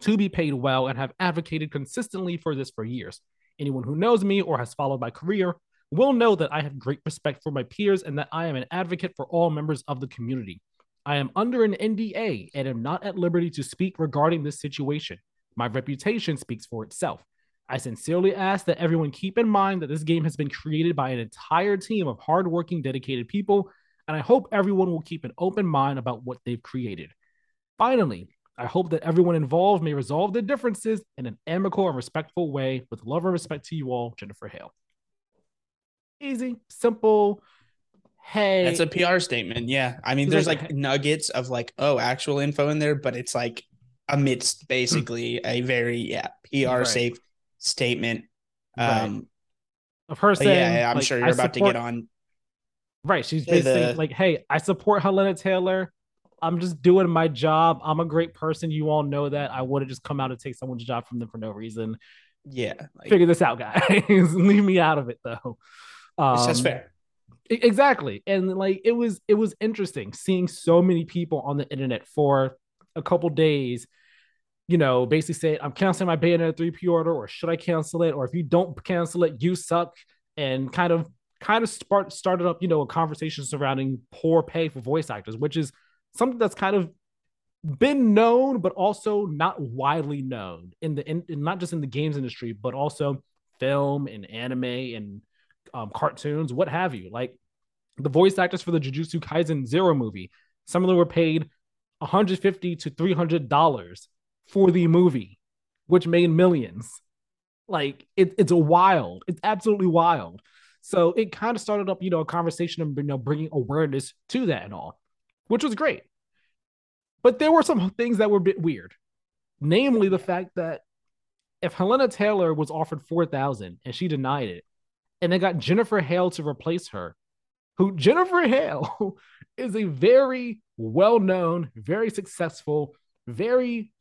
to be paid well and have advocated consistently for this for years. Anyone who knows me or has followed my career will know that I have great respect for my peers and that I am an advocate for all members of the community. I am under an NDA and am not at liberty to speak regarding this situation. My reputation speaks for itself. I sincerely ask that everyone keep in mind that this game has been created by an entire team of hardworking, dedicated people, and I hope everyone will keep an open mind about what they've created. Finally, I hope that everyone involved may resolve their differences in an amicable and respectful way with love and respect to you all, Jennifer Hale. Easy, simple. Hey, that's a PR statement. Yeah. I mean, there's like, like nuggets of like, oh, actual info in there, but it's like amidst basically a very yeah PR right. safe statement. Um, right. of her saying, yeah, I'm like, sure you're I about support, to get on. Right, she's basically the, like, "Hey, I support Helena Taylor. I'm just doing my job. I'm a great person. You all know that. I would have just come out and take someone's job from them for no reason. Yeah, like, figure this out, guys. Leave me out of it, though. Um, just fair. Exactly, and like it was, it was interesting seeing so many people on the internet for a couple days you know, basically saying, I'm canceling my Bayonetta 3 pre-order, or should I cancel it? Or if you don't cancel it, you suck. And kind of kind of start, started up, you know, a conversation surrounding poor pay for voice actors, which is something that's kind of been known, but also not widely known in the in not just in the games industry, but also film and anime and um, cartoons, what have you. Like the voice actors for the Jujutsu Kaisen Zero movie, some of them were paid 150 to 300 dollars for the movie, which made millions. Like it, it's wild. It's absolutely wild. So it kind of started up, you know, a conversation of you know bringing awareness to that and all, which was great. But there were some things that were a bit weird, namely the fact that if Helena Taylor was offered four thousand and she denied it, and they got Jennifer Hale to replace her, who Jennifer Hale is a very well-known, very successful, very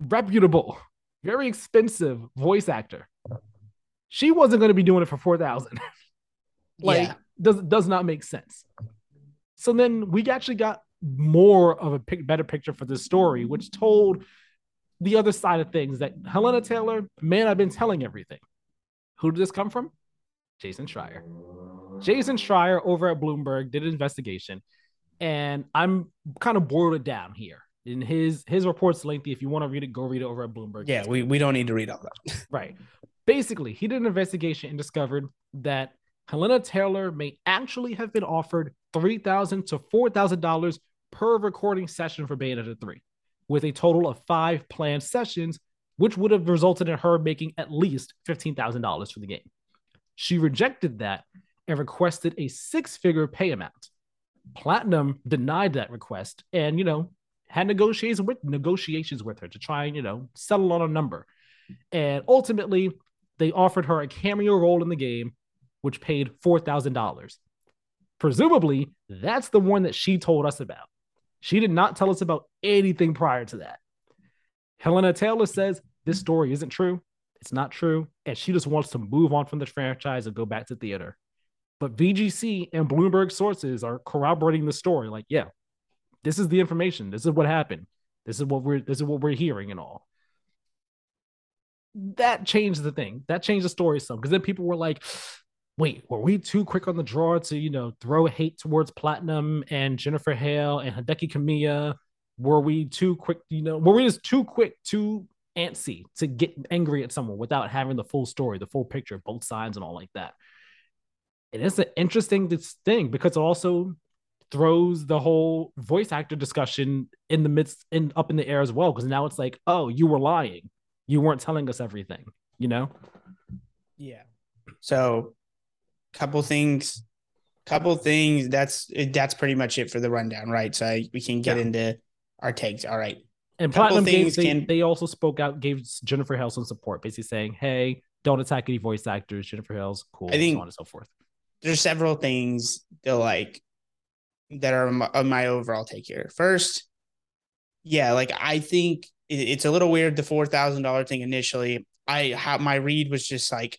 reputable, very expensive voice actor. She wasn't going to be doing it for 4000 Like yeah. does does not make sense. So then we actually got more of a pic- better picture for this story, which told the other side of things that Helena Taylor, man, I've been telling everything. Who did this come from? Jason Schreier. Jason Schreier over at Bloomberg did an investigation, and I'm kind of boiled it down here in his his report's lengthy. If you want to read it, go read it over at Bloomberg. Yeah, we, we don't need to read all that. right. Basically, he did an investigation and discovered that Helena Taylor may actually have been offered three thousand to four thousand dollars per recording session for Bayonetta 3, with a total of five planned sessions, which would have resulted in her making at least $15,000 for the game. She rejected that and requested a six-figure pay amount. Platinum denied that request and, you know, had negotiations with negotiations with her to try and you know settle on a number, and ultimately they offered her a cameo role in the game, which paid four thousand dollars. Presumably, that's the one that she told us about. She did not tell us about anything prior to that. Helena Taylor says this story isn't true. It's not true. And she just wants to move on from the franchise and go back to theater. But VGC and Bloomberg sources are corroborating the story. Like, yeah, this is the information. This is what happened. This is what we're this is what we're hearing and all. That changed the thing. That changed the story some because then people were like, wait, were we too quick on the draw to, you know, throw hate towards Platinum and Jennifer Hale and Hideki Kamiya? Were we too quick, you know, were we just too quick, too antsy to get angry at someone without having the full story, the full picture, both sides and all like that? And it's an interesting thing because it also throws the whole voice actor discussion in the midst in up in the air as well. Because now it's like, oh, you were lying. You weren't telling us everything, you know? Yeah. So couple things couple things that's that's pretty much it for the rundown right so we can get yeah. into our takes all right and platinum gave, they, can... they also spoke out gave jennifer hale some support basically saying hey don't attack any voice actors. Jennifer hale's cool i think so on and so forth. there's several things that like that are my, my overall take here. First yeah like i think it's a little weird the $4000 thing initially. I how my read was just like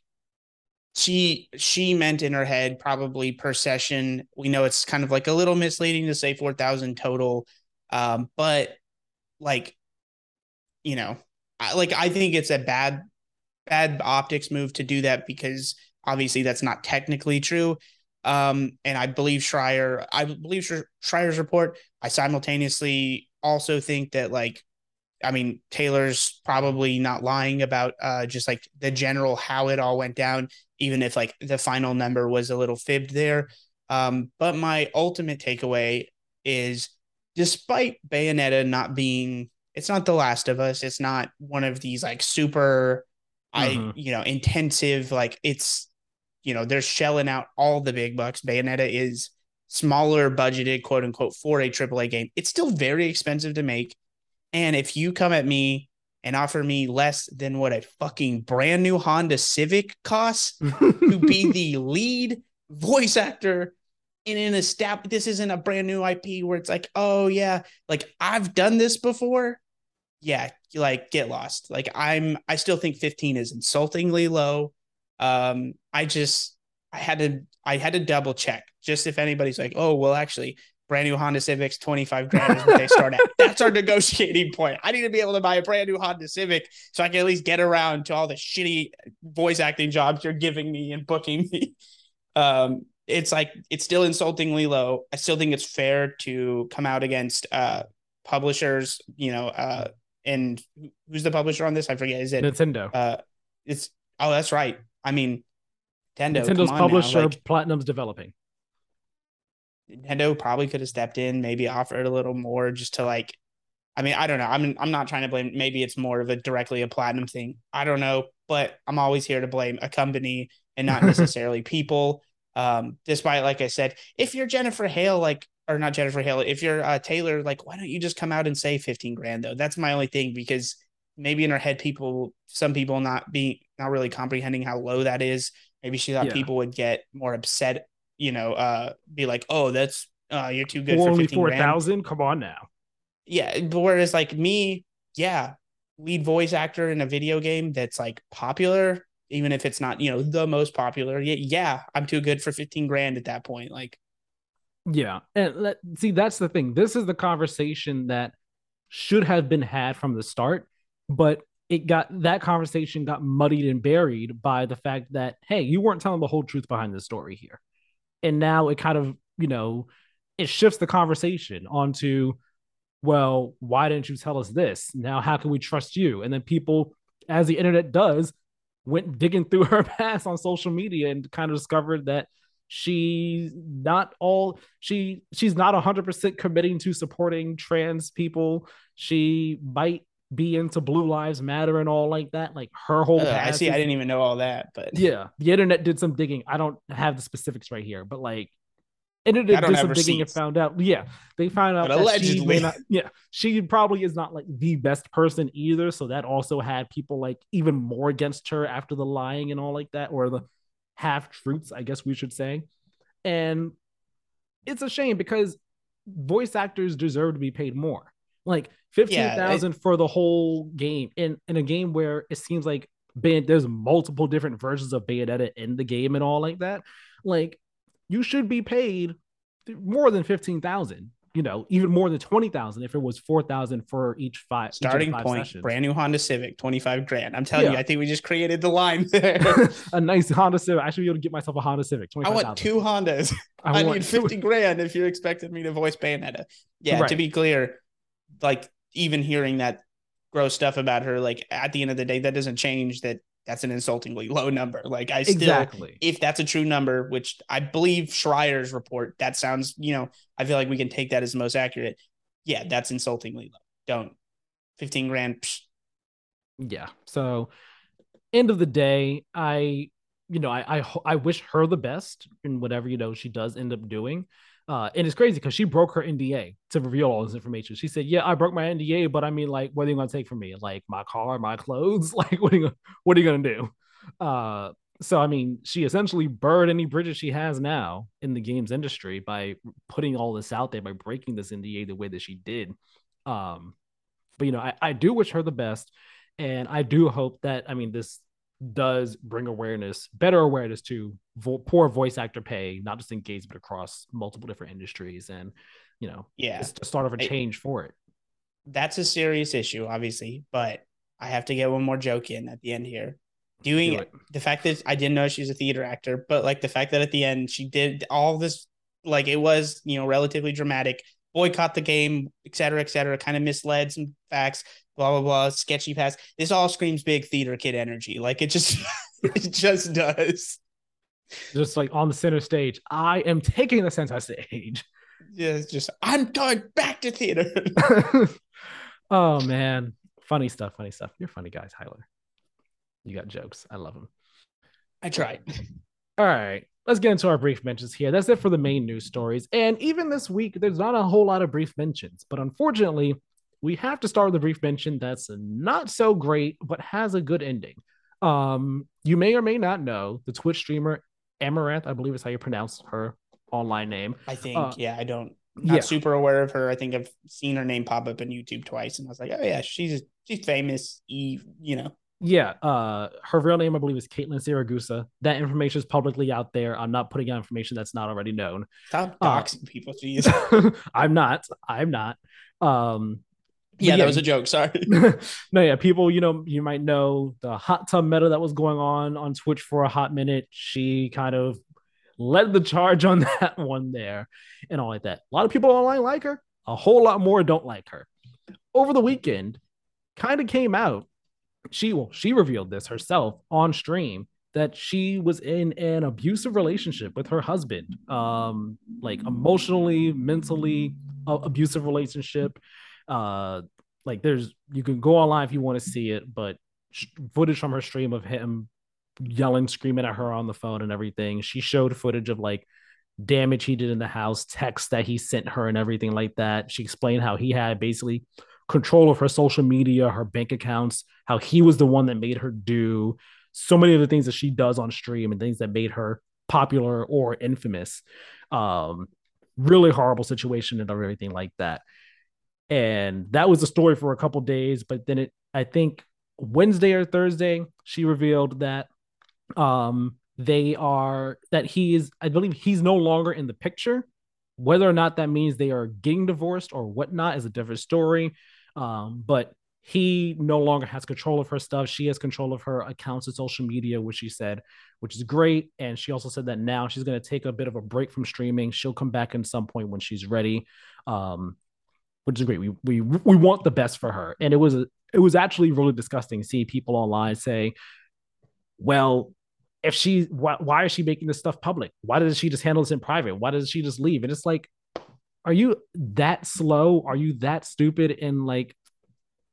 she she meant in her head probably per session. We know it's kind of like a little misleading to say four thousand total, um, but like you know, I, like I think it's a bad bad optics move to do that because obviously that's not technically true. Um, and I believe Schreier, I believe Schreier's report. I simultaneously also think that like I mean, Taylor's probably not lying about uh, just like the general how it all went down, even if like the final number was a little fibbed there. Um, but my ultimate takeaway is despite Bayonetta not being, it's not The Last of Us, it's not one of these like super, mm-hmm. I, you know, intensive, like it's, you know, they're shelling out all the big bucks. Bayonetta is smaller budgeted, quote unquote, for a AAA game. It's still very expensive to make and if you come at me and offer me less than what a fucking brand new Honda Civic costs to be the lead voice actor in an established, this isn't a brand new IP where it's like, oh yeah, like I've done this before. Yeah, like get lost. Like I'm, I still think 15 is insultingly low. Um, I just, I had to, I had to double check just if anybody's like, oh, well, actually, brand new Honda Civics, 25 grand is what they start at. That's our negotiating point. I need to be able to buy a brand new Honda Civic so I can at least get around to all the shitty voice acting jobs you're giving me and booking me. Um, it's like it's still insultingly low. I still think it's fair to come out against uh publishers, you know, uh and who's the publisher on this? I forget. Is it Nintendo? Uh it's oh that's right. I mean Nintendo. Nintendo's publisher, like, Platinum's developing. Nintendo probably could have stepped in, maybe offered a little more just to like I mean, I don't know. I'm I'm not trying to blame maybe it's more of a directly a platinum thing. I don't know, but I'm always here to blame a company and not necessarily people. Um, despite like I said, if you're Jennifer Hale, like or not Jennifer Hale, if you're uh, Taylor, like why don't you just come out and say 15 grand though? That's my only thing because maybe in her head, people, some people not being not really comprehending how low that is. Maybe she thought yeah. people would get more upset you know, uh, be like, oh, that's uh, you're too good for only four thousand. Come on now. Yeah, but whereas like me, yeah, lead voice actor in a video game that's like popular, even if it's not you know the most popular. Yeah, I'm too good for fifteen grand at that point. Like, yeah, and let, see that's the thing. This is the conversation that should have been had from the start, but it got that conversation got muddied and buried by the fact that hey, you weren't telling the whole truth behind the story here and now it kind of you know it shifts the conversation onto well why didn't you tell us this now how can we trust you and then people as the internet does went digging through her past on social media and kind of discovered that she's not all she she's not 100% committing to supporting trans people she might be into Blue Lives Matter and all like that. Like her whole. Uh, I see. Is, I didn't even know all that, but yeah, the internet did some digging. I don't have the specifics right here, but like did some digging and found out. Yeah, they found out but that allegedly, she not, yeah, she probably is not like the best person either. So that also had people like even more against her after the lying and all like that, or the half truths, I guess we should say. And it's a shame because voice actors deserve to be paid more. Like fifteen thousand yeah, for the whole game in in a game where it seems like Bay- there's multiple different versions of Bayonetta in the game and all like that. Like you should be paid more than fifteen thousand. you know, even more than 20,000 if it was 4,000 for each five starting each five point. sessions. Brand new Honda Civic, 25 grand. I'm telling Yeah. you, I think we just created the line there. a nice Honda Civic. I should be able to get myself a Honda Civic. I want 25,000. two Hondas. I, want need two- 50 grand if you're expecting me to voice Bayonetta. Yeah, Right. to be clear, like even hearing that gross stuff about her, like at the end of the day, that doesn't change that that's an insultingly low number. Like I still Exactly. if that's a true number, which I believe Schreier's report, that sounds, you know, I feel like we can take that as the most accurate. Yeah, that's insultingly low. Don't. 15 grand. psh, Yeah. So, end of the day, I, you know, I I, I wish her the best in whatever you know she does end up doing. Uh, and it's crazy because she broke her NDA to reveal all this information. She said, "Yeah, I broke my NDA, but I mean, like, what are you gonna take from me? Like my car, my clothes? Like, what are you what are you gonna do?" Uh, so I mean, she essentially burned any bridges she has now in the games industry by putting all this out there by breaking this NDA the way that she did. Um, but you know, I, I do wish her the best, and I do hope that I mean this does bring awareness, better awareness to vo- poor voice actor pay, not just in gays but across multiple different industries, and you know, Yeah. it's the start of a change for it. That's a serious issue, obviously, but I have to get one more joke in at the end here. Doing Do it. the fact that I didn't know she's a theater actor, but like the fact that at the end she did all this, like it was, you know, relatively dramatic, boycott the game, et cetera, et cetera, kind of misled some facts, blah, blah, blah, sketchy pass. This all screams big theater kid energy. Like it just, it just does. Just like on the center stage, I am taking the center stage. Yeah, it's just, I'm going back to theater. oh man, funny stuff, funny stuff. You're funny guys, Hyler. You got jokes. I love them. I tried. All right, let's get into our brief mentions here. That's it for the main news stories. And even this week, there's not a whole lot of brief mentions, but unfortunately, we have to start with a brief mention that's not so great, but has a good ending. Um, you may or may not know the Twitch streamer Amouranth, I believe is how you pronounce her online name. I think, Uh, yeah, I don't, not yeah. super aware of her. I think I've seen her name pop up on YouTube twice, and I was like, oh yeah, she's she's famous. Eve, you know, Yeah, uh, her real name I believe is Caitlin Siragusa. That information is publicly out there. I'm not putting out information that's not already known. stop Uh, doxing people. Jeez. I'm not. I'm not. Um, but yeah, that was a joke. Sorry. no, yeah, people, you know, you might know the hot tub meta that was going on on Twitch for a hot minute. She kind of led the charge on that one there and all like that. A lot of people online like her, a whole lot more don't like her. Over the weekend, kind of came out. She well, she revealed this herself on stream that she was in an abusive relationship with her husband. Um, like emotionally, mentally uh, abusive relationship uh like there's you can go online if you want to see it but footage from her stream of him yelling screaming at her on the phone and everything. She showed footage of like damage he did in the house texts that he sent her and everything like that. She explained how he had basically control of her social media her bank accounts how he was the one that made her do so many of the things that she does on stream and things that made her popular or infamous. Um really horrible situation and everything like that and that was the story for a couple days but then it i think wednesday or thursday she revealed that um they are that he is i believe he's no longer in the picture. Whether or not that means they are getting divorced or whatnot is a different story. Um but he no longer has control of her stuff. She has control of her accounts and social media which she said which is great. And she also said that now she's going to take a bit of a break from streaming. She'll come back at some point when she's ready. Um which is great. We we we want the best for her, and it was it was actually really disgusting to see people online say, "Well, if she why, why is she making this stuff public? Why does she just handle this in private? Why does she just leave?" And it's like, are you that slow? Are you that stupid and like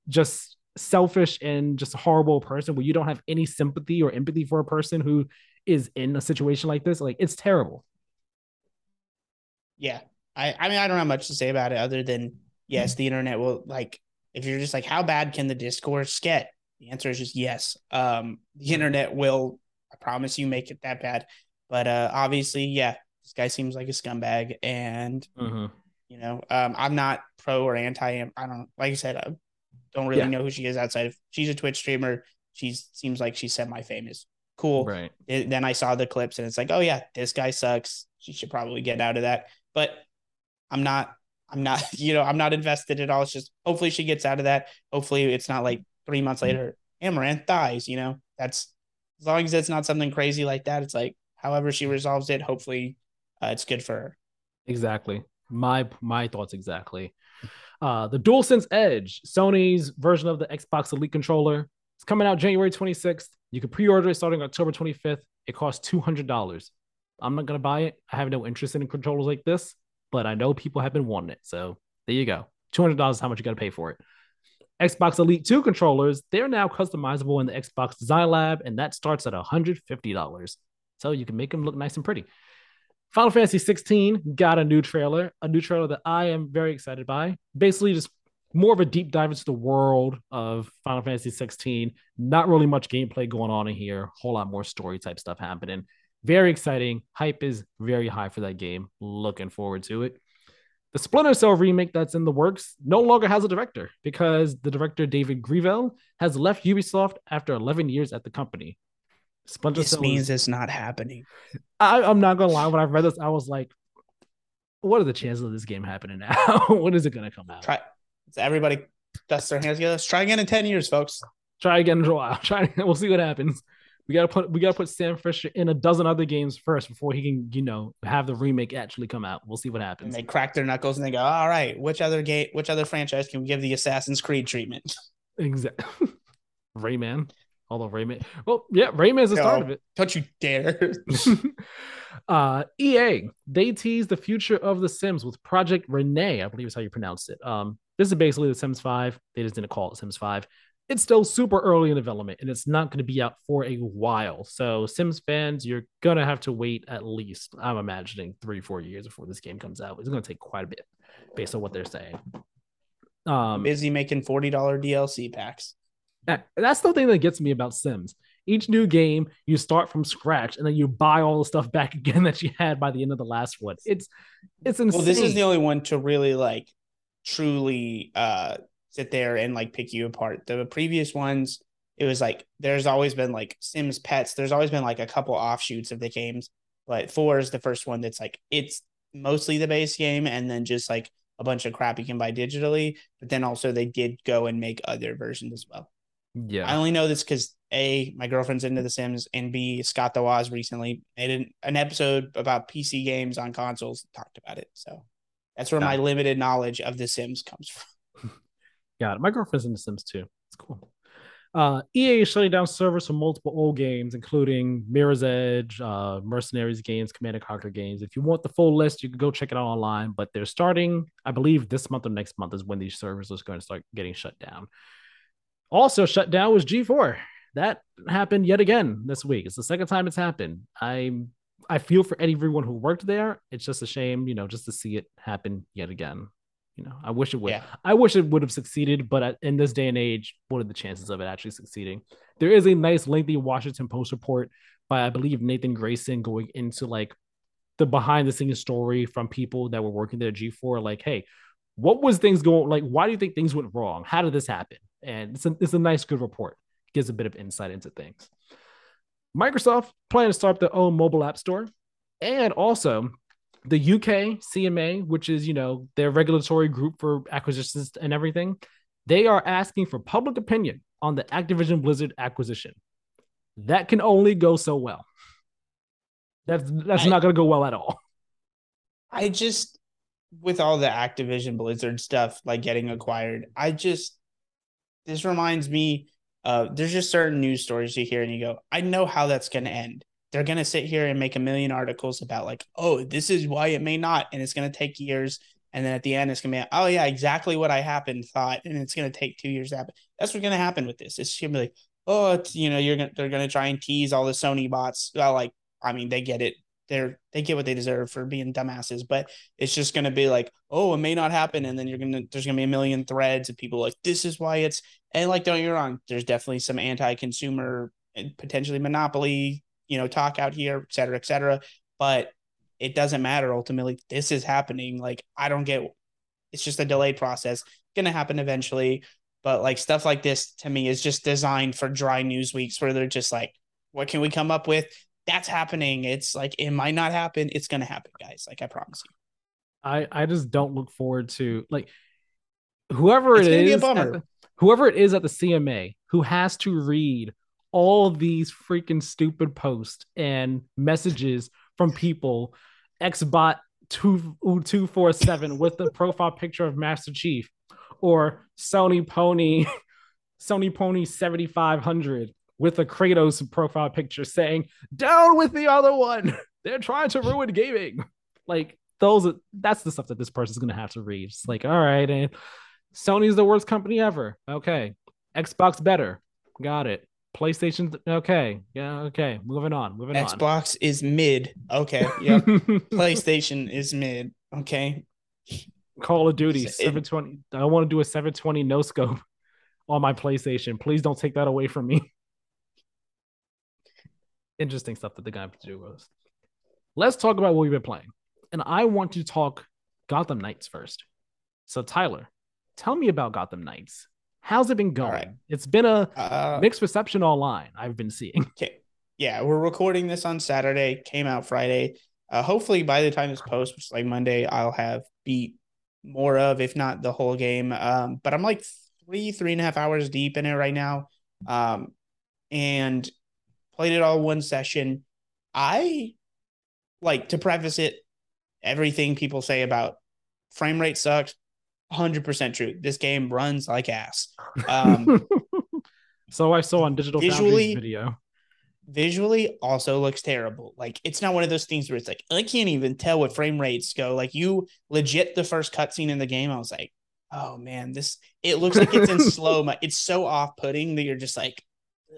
just selfish and just a horrible person where you don't have any sympathy or empathy for a person who is in a situation like this? Like it's terrible. yeah, I I mean I don't have much to say about it other than yes, the internet will like if you're just like how bad can the discourse get? The answer is just yes. Um, the internet will. I promise you make it that bad. But uh, obviously, yeah, this guy seems like a scumbag, and you know, um, I'm not pro or anti. I don't like I said, I don't really Yeah. know who she is outside of. She's a Twitch streamer. She seems like she's semi-famous. Cool. Right. It- then I saw the clips, and it's like, oh yeah, this guy sucks. She should probably get out of that. But I'm not. I'm not, you know, I'm not invested at all. It's just hopefully she gets out of that. Hopefully it's not like three months mm-hmm. later, Amouranth dies, you know, that's as long as it's not something crazy like that. It's like, however she resolves it, hopefully uh, it's good for her. Exactly. My, my thoughts exactly. Uh, the DualSense Edge, Sony's version of the Xbox Elite controller, it's coming out January 26th. You can pre-order it starting October 25th. It costs $200. I'm not gonna buy it. I have no interest in controllers like this, but I know people have been wanting it. So there you go. $200 is how much you gotta pay for it. Xbox Elite 2 controllers, they're now customizable in the Xbox Design Lab, and that starts at $150. So you can make them look nice and pretty. Final Fantasy 16 got a new trailer, a new trailer that I am very excited by. Basically, just more of a deep dive into the world of Final Fantasy 16. Not really much gameplay going on in here, whole lot more story type stuff happening. Very exciting. Hype is very high for that game. Looking forward to it. The Splinter Cell remake that's in the works no longer has a director because the director David Grivel has left Ubisoft after 11 years at the company. Splinter this Cell means is, it's not happening. I, am not gonna lie. When I read this, I was like, "What are the chances of this game happening now? when is it gonna come out?" Try, everybody dust their hands together. Let's try again in 10 years, folks. Try again in a while. Try. We'll see what happens we gotta put we gotta put Sam Fisher in a dozen other games first before he can you know have the remake actually come out. We'll see what happens. And they crack their knuckles and they go, all right, which other game, which other franchise can we give the Assassin's Creed treatment? Exactly. Rayman. Although Rayman, well, yeah, Rayman's the start of it. Don't you dare. uh, EA they tease the future of The Sims with Project Rene. I believe is how you pronounce it. Um, this is basically The Sims Five. They just didn't call it Sims Five it's still super early in development and it's not going to be out for a while. So, Sims fans, you're going to have to wait at least, I'm imagining, three, four years before this game comes out. It's going to take quite a bit based on what they're saying. Um, busy making $40 DLC packs. That's the thing that gets me about Sims. Each new game, you start from scratch and then you buy all the stuff back again that you had by the end of the last one. It's it's insane. Well, this is the only one to really like truly uh sit there and like pick you apart. The previous ones, it was like there's always been like Sims Pets. There's always been like a couple offshoots of the games, but four is the first one that's like it's mostly the base game and then just like a bunch of crap you can buy digitally. But then also they did go and make other versions as well. Yeah. I only know this because A, my girlfriend's into The Sims, and B, Scott the Woz recently made an, an episode about PC games on consoles talked about it. So that's where yeah. my limited knowledge of The Sims comes from. Got it. My girlfriend's into Sims too. It's cool. Uh, EA is shutting down servers for multiple old games, including Mirror's Edge, uh, Mercenaries games, Command and Conquer games. If you want the full list, you can go check it out online. But they're starting, I believe, this month or next month is when these servers are going to start getting shut down. Also, shut down was G4. That happened yet again this week. It's the second time it's happened. I'm I feel for everyone who worked there. It's just a shame, you know, just to see it happen yet again. You know, I wish it would. Yeah. I wish it would have succeeded, but in this day and age, what are the chances of it actually succeeding? There is a nice, lengthy Washington Post report by I believe Nathan Grayson going into like the behind the scenes story from people that were working there at G4. Like, hey, what was things going like? Why do you think things went wrong? How did this happen? And it's a, it's a nice, good report. gives a bit of insight into things. Microsoft planning to start their own mobile app store, and also the UK CMA, which is, you know, their regulatory group for acquisitions and everything, they are asking for public opinion on the Activision Blizzard acquisition. That can only go so well. That's that's I, not going to go well at all. I just with all the Activision Blizzard stuff like getting acquired, I just this reminds me uh there's just certain news stories you hear and you go, I know how that's going to end they're going to sit here and make a million articles about like oh this is why it may not and it's going to take years and then at the end it's going to be oh yeah exactly what i happened thought and it's going to take two years to happen. That's what's going to happen with this. It's going to be like oh you know you're going to they're going to try and tease all the sony bots. Well, like i mean they get it. They're they get what they deserve for being dumbasses but it's just going to be like oh it may not happen and then you're going to there's going to be a million threads of people like this is why it's and like don't get wrong there's definitely some anti-consumer and potentially monopoly you know, talk out here, et cetera, et cetera. But it doesn't matter ultimately. This is happening. Like, I don't get it's just a delayed process. Gonna happen eventually. But like stuff like this to me is just designed for dry news weeks where they're just like, what can we come up with? That's happening. It's like it might not happen. It's gonna happen, guys. Like I promise you. I I just don't look forward to like whoever It's it gonna be a is, the- whoever it is at the CMA who has to read all these freaking stupid posts and messages from people, Xbot two two four seven with the profile picture of Master Chief, or Sony Pony, Sony Pony seventy five hundred with a Kratos profile picture saying "Down with the other one." They're trying to ruin gaming. Like those, are, that's the stuff that this person's gonna have to read. It's like, all right, and Sony's the worst company ever. Okay. Xbox better. Got it. PlayStation. Okay. Yeah. Okay. Moving on. Moving on. Xbox is mid. Okay. yeah. PlayStation is mid. Okay. Call of Duty It- 720. I want to do a 720 no scope on my PlayStation. Please don't take that away from me. Interesting stuff that the guy do us. Let's talk about what we've been playing. And I want to talk Gotham Knights first. So, Tyler, tell me about Gotham Knights. How's it been going? right. It's been a Uh, mixed reception online, I've been seeing. okay. Yeah, we're recording this on Saturday. Came out Friday. Uh, hopefully, by the time this post, which is like Monday, I'll have beat more of, if not the whole game. Um, but I'm like three, three and a half hours deep in it right now. Um, and played it all one session. I like to preface it. Everything people say about frame rate sucks. 100% true. This game runs like ass. Um, so I saw on Digital Visually- Foundry's video. visually also looks terrible. Like it's not one of those things where it's like I can't even tell what frame rates go. Like you legit the first cutscene in the game, I was like, oh man, this it looks like it's in slow mo. It's so off putting that you're just like,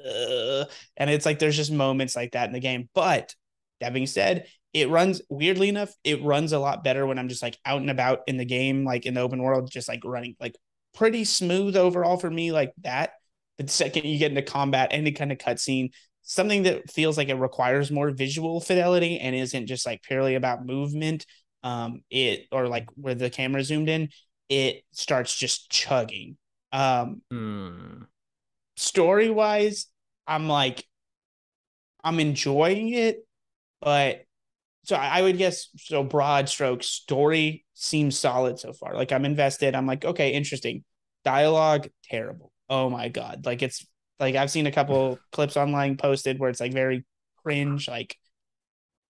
Ugh. and it's like there's just moments like that in the game. But that being said, it runs weirdly enough. It runs a lot better when I'm just like out and about in the game, like in the open world, just like running like pretty smooth overall for me, like that. But the second you get into combat, any kind of cutscene, something that feels like it requires more visual fidelity and isn't just like purely about movement um it or like where the camera zoomed in it starts just chugging um Hmm. story wise i'm like i'm enjoying it but so I would guess so broad strokes story seems solid so far. Like i'm invested. I'm like okay interesting. Dialogue terrible. Oh my god. Like it's like i've seen a couple clips online posted where it's like very cringe like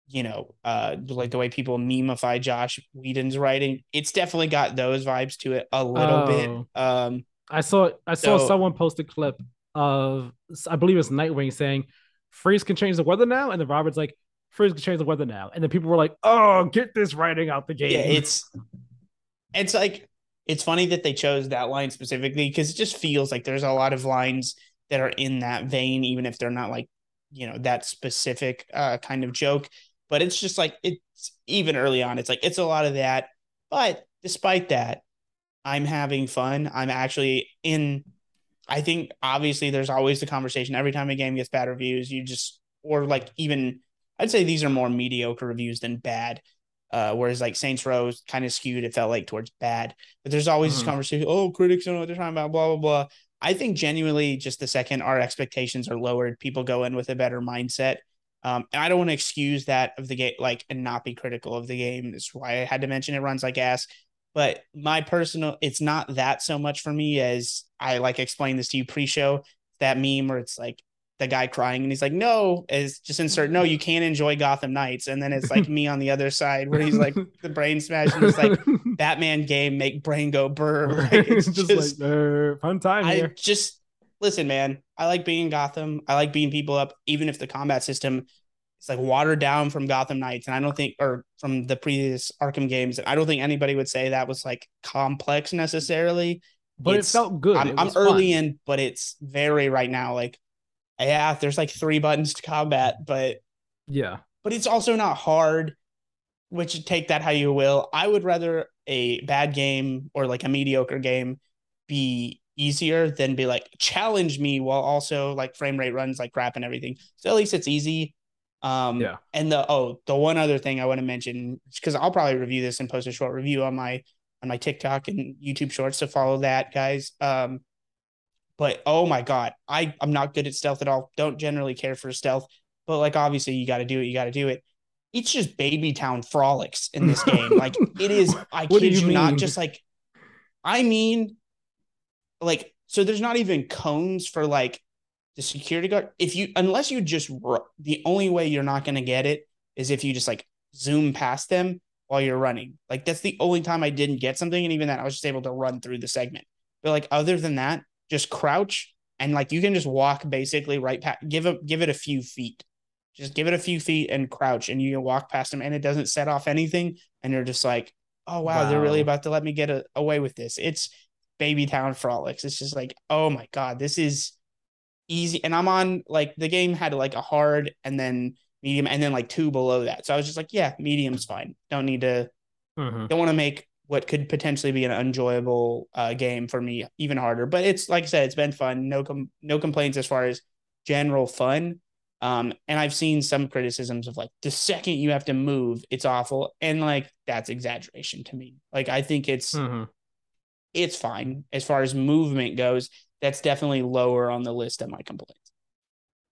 you know uh like the way people memify Joss Whedon's writing. It's definitely got those vibes to it a little Oh. bit um I saw I saw So- someone post a clip of I believe it's Nightwing saying Freeze can change the weather now, and then Robert's like Can change the weather now, and then people were like, "Oh, get this writing out the game." Yeah, it's it's like it's funny that they chose that line specifically because it just feels like there's a lot of lines that are in that vein, even if they're not like you know that specific uh, kind of joke. But it's just like it's even early on. It's like it's a lot of that. But despite that, I'm having fun. I'm actually in. I think obviously there's always the conversation every time a game gets bad reviews. You just or like even I'd say these are more mediocre reviews than bad. Uh, whereas like Saints Row kind of skewed, it felt like towards bad. But there's always Mhm. this conversation. Oh, critics don't know what they're talking about. Blah blah blah. I think genuinely, just the second our expectations are lowered, people go in with a better mindset. Um, and I don't want to excuse that of the game, like, and not be critical of the game. That's why I had to mention it runs like ass. But my personal, it's not that so much for me as I like explained this to you pre-show. That meme where it's like the guy crying and he's like, "No," is just insert. No, you can't enjoy Gotham Knights, and then it's like me on the other side where he's like the brain smash and he's like Batman game make brain go burr. Like, it's just, just, like uh, fun time I here. just listen, man. I like being in Gotham. I like beating people up, even if the combat system is like watered down from Gotham Knights. And I don't think, or from the previous Arkham games, and I don't think anybody would say that was like complex necessarily. But it felt good. I'm, I'm early fun. in, but it's very right now. Like, yeah, there's like three buttons to combat, but Yeah. but it's also not hard. Which take that how you will. I would rather a bad game or like a mediocre game be easier than be like challenge me while also like frame rate runs like crap and everything. So at least it's easy. Um Yeah. and the oh the one other thing I want to mention because I'll probably review this and post a short review on my on my TikTok and YouTube shorts to follow that guys. Um but oh my god, I I'm not good at stealth at all. Don't generally care for stealth, but like obviously you got to do it. You got to do it. it's just baby town frolics in this game. like it is, I kid you, you not, just like I mean, like, so there's not even cones for like the security guard. If you, unless you just, the only way you're not going to get it is if you just like zoom past them while you're running. Like, that's the only time I didn't get something. And even that, I was just able to run through the segment. But like, other than that, just crouch and like you can just walk basically right past, give it, give it a few feet. Just give it a few feet and crouch, and you can walk past them, and it doesn't set off anything. And you're just like, oh wow, wow. they're really about to let me get a, away with this. It's baby town frolics. It's just like, oh my god, this is easy. And I'm on like the game had like a hard and then medium and then like two below that. So I was just like, yeah, medium's fine. Don't need to. Mm-hmm. Don't want to make what could potentially be an enjoyable uh, game for me even harder. But it's like I said, it's been fun. No com- no complaints as far as general fun. Um, and I've seen some criticisms of like the second you have to move, it's awful. And like that's exaggeration to me. Like I think it's mm-hmm. it's fine as far as movement goes. That's definitely lower on the list of my complaints.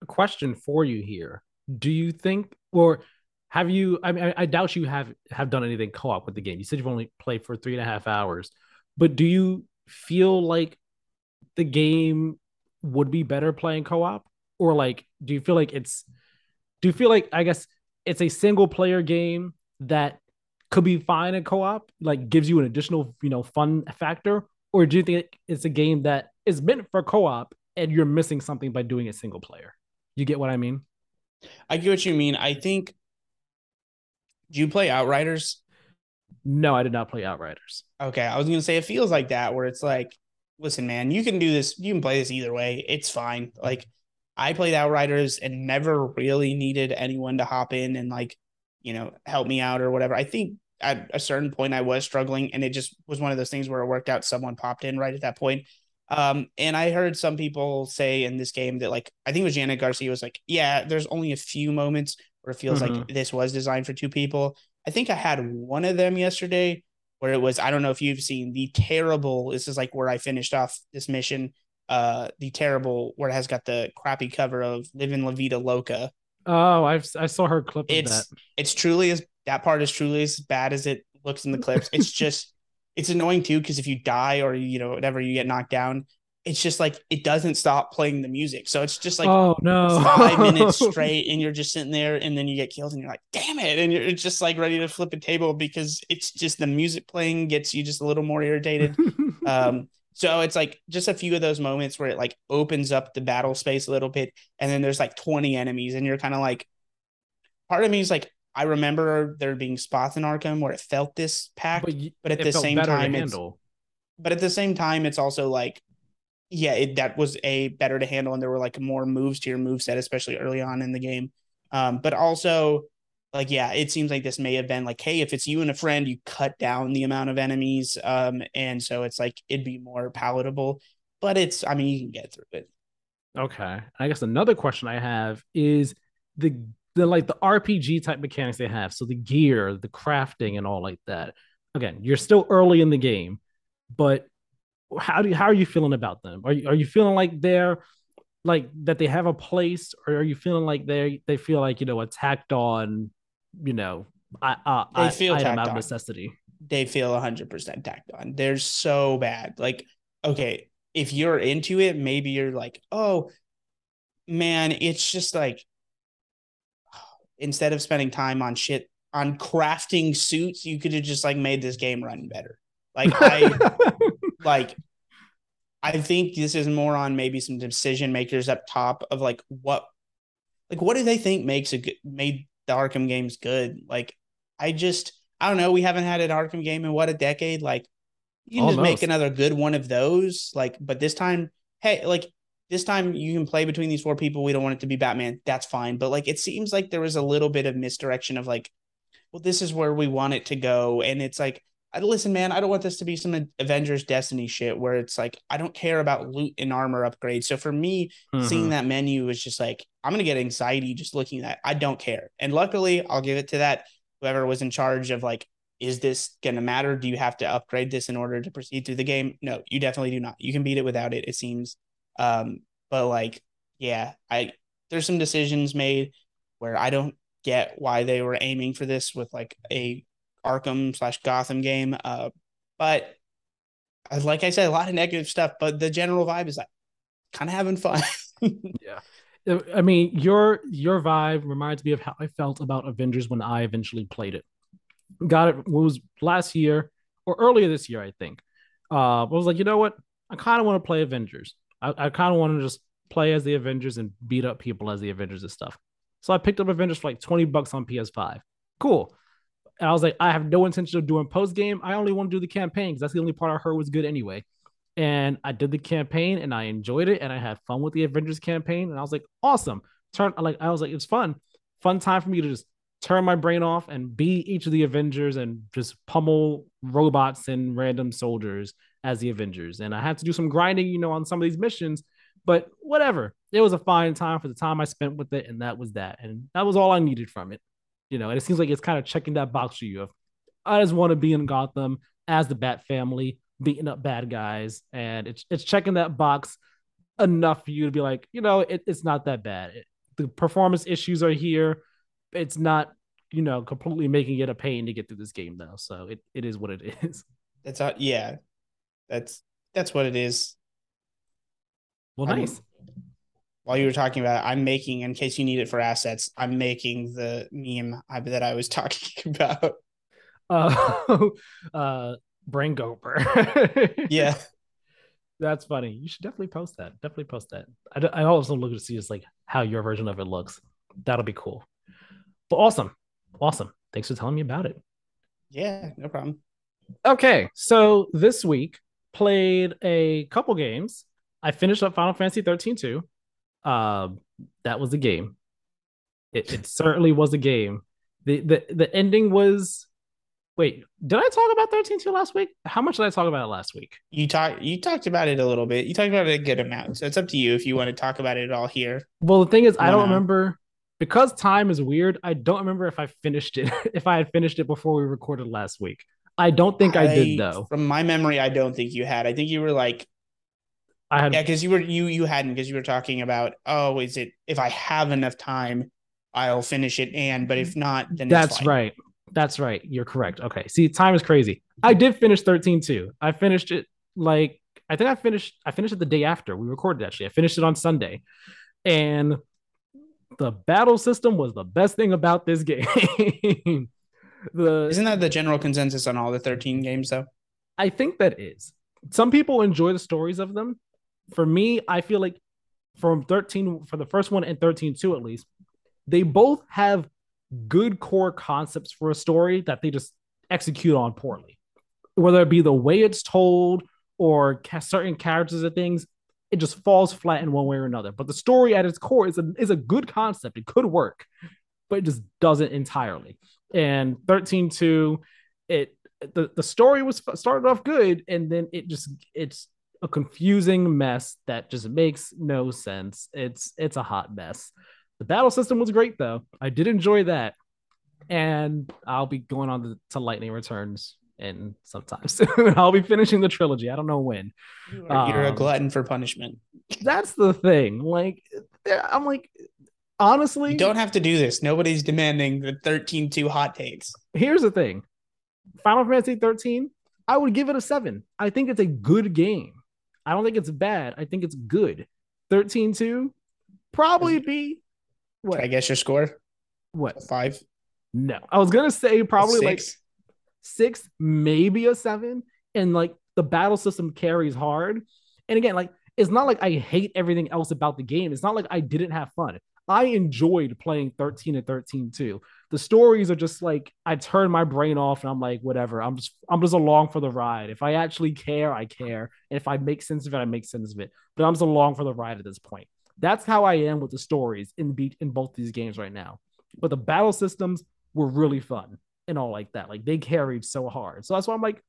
A question for you here. Do you think or have you I mean I doubt you have have done anything co-op with the game. You said you've only played for three and a half hours, but do you feel like the game would be better playing co-op? or like do you feel like it's do you feel like I guess it's a single player game that could be fine in co-op, like gives you an additional, you know, fun factor? Or do you think it's a game that is meant for co-op and you're missing something by doing it single player? You get what I mean? I get what you mean. I think do you play Outriders? No, I did not play Outriders. Okay. I was gonna say it feels like that where it's like, listen, man, you can do this, you can play this either way. It's fine. Like I played Outriders and never really needed anyone to hop in and like, you know, help me out or whatever. I think at a certain point I was struggling and it just was one of those things where it worked out. Someone popped in right at that point. Um, and I heard some people say in this game that like I think it was Janet Garcia was like, yeah, there's only a few moments where it feels mm-hmm. like this was designed for two people. I think I had one of them yesterday where it was, I don't know if you've seen the terrible, this is like where I finished off this mission uh the terrible where it has got the crappy cover of Living La Vida Loca. Oh, I've I saw her clip it's, It's truly as that part is truly as bad as it looks in the clips. it's just it's annoying too because if you die or you know whatever you get knocked down, it's just like it doesn't stop playing the music. So it's just like oh no, five minutes straight, and you're just sitting there, and then you get killed, and you're like, damn it, and you're just like ready to flip a table because it's just the music playing gets you just a little more irritated. um, so it's like just a few of those moments where it like opens up the battle space a little bit, and then there's like 20 enemies, and you're kind of like, part of me is like, I remember there being spots in Arkham where it felt this packed, but, but at the same time, it's, but at the same time, it's also like, yeah, it, that was a better to handle, and there were like more moves to your move set, especially early on in the game. Um, but also like yeah it seems like this may have been like hey if it's you and a friend you cut down the amount of enemies um and so it's like it'd be more palatable but it's i mean you can get through it. Okay. I guess another question i have is the the like the rpg type mechanics they have. So the gear the crafting and all like that. Again you're still early in the game but how do you, how are you feeling about them are you, are you feeling like they're like that they have a place or are you feeling like they they feel like you know attacked on you know, I, uh, they feel item out of necessity. They feel 100% tacked on. They're so bad. Like, okay, if you're into it, maybe you're like, oh, man, it's just like, instead of spending time on shit, on crafting suits, you could have just like made this game run better. Like, I, like, I think this is more on maybe some decision makers up top of like what like what do they think makes a good made the Arkham game's good. Like I just I don't know. We haven't had an Arkham game in what a decade. Like you can Almost. just make another good one of those. Like, but this time, hey, like this time you can play between these four people. We don't want it to be Batman. That's fine. But like it seems like there was a little bit of misdirection of like, well, this is where we want it to go. And it's like listen, man, I don't want this to be some Avengers Destiny shit where it's like I don't care about loot and armor upgrades. So for me, mm-hmm. seeing that menu was just like I'm gonna get anxiety just looking at that. I don't care. And luckily, I'll give it to that whoever was in charge of like, is this gonna matter? Do you have to upgrade this in order to proceed through the game? No, you definitely do not. You can beat it without it. It seems. Um, but like, yeah, I there's some decisions made where I don't get why they were aiming for this with like a Arkham slash Gotham game. Uh, but uh, like I said, a lot of negative stuff, but the general vibe is like kind of having fun. yeah. I mean, your your vibe reminds me of how I felt about Avengers when I eventually played it. Got it, it was last year or earlier this year, I think. Uh, I was like, you know what? I kind of want to play Avengers. I, I kind of want to just play as the Avengers and beat up people as the Avengers and stuff. So I picked up Avengers for like 20 bucks on PS5. Cool. And I was like, I have no intention of doing post game. I only want to do the campaign because that's the only part I heard was good anyway. And I did the campaign and I enjoyed it and I had fun with the Avengers campaign. And I was like, awesome. Turn like I was like, it's fun. Fun time for me to just turn my brain off and be each of the Avengers and just pummel robots and random soldiers as the Avengers. And I had to do some grinding, you know, on some of these missions, but whatever. It was a fine time for the time I spent with it, and that was that. And that was all I needed from it. You know, and it seems like it's kind of checking that box for you of I just want to be in Gotham as the Bat family, beating up bad guys, and it's it's checking that box enough for you to be like, you know, it, it's not that bad. It, the performance issues are here. It's not, you know, completely making it a pain to get through this game though. So it, it is what it is. That's uh, yeah. That's that's what it is. Well, nice. While you were talking about it, I'm making, in case you need it for assets, I'm making the meme that I was talking about. Uh, uh, Brain Gober. yeah. That's funny. You should definitely post that. Definitely post that. I, I also look to see just like how your version of it looks. That'll be cool. But awesome. Awesome. Thanks for telling me about it. Yeah, no problem. Okay. So this week played a couple games. I finished up Final Fantasy 13 too. Um, that was a game. It, it certainly was a game. The, the the ending was wait, did I talk about 13 2 last week? How much did I talk about it last week? You talked you talked about it a little bit. You talked about it a good amount. So it's up to you if you want to talk about it at all here. Well, the thing is, I don't remember because time is weird. I don't remember if I finished it, if I had finished it before we recorded last week. I don't think I, I did though. From my memory, I don't think you had. I think you were like I had yeah, because you were you you hadn't because you were talking about oh, is it if I have enough time, I'll finish it, and but if not, then that's right. That's right. You're correct. Okay. See, time is crazy. I did finish 13 too. I finished it like I think I finished I finished it the day after we recorded actually. I finished it on Sunday. And the battle system was the best thing about this game. the Isn't that the general consensus on all the 13 games though? I think that is. Some people enjoy the stories of them for me, I feel like from 13 for the first one and 13 2 at least, they both have good core concepts for a story that they just execute on poorly. Whether it be the way it's told or certain characters or things, it just falls flat in one way or another. But the story at its core is a is a good concept. It could work, but it just doesn't entirely. And 13 2, it the, the story was started off good and then it just it's a confusing mess that just makes no sense. It's it's a hot mess. The battle system was great though. I did enjoy that. And I'll be going on to, to Lightning Returns and sometimes. I'll be finishing the trilogy. I don't know when. You're, um, a glutton for punishment. That's the thing. Like I'm like honestly You don't have to do this. Nobody's demanding the 13-2 hot takes. Here's the thing. Final Fantasy 13, I would give it a 7. I think it's a good game. I don't think it's bad. I think it's good. 13 2, probably be what? I guess your score? What? five? No, I was going to say probably like six, maybe a seven. And like the battle system carries hard. And again, like it's not like I hate everything else about the game. It's not like I didn't have fun. I enjoyed playing 13 and 13 too. The stories are just like I turn my brain off and I'm like, whatever. I'm just I'm just along for the ride. If I actually care, I care. And if I make sense of it, I make sense of it. But I'm just along for the ride at this point. That's how I am with the stories in beat in both these games right now. But the battle systems were really fun and all like that. Like they carried so hard. So that's why I'm like,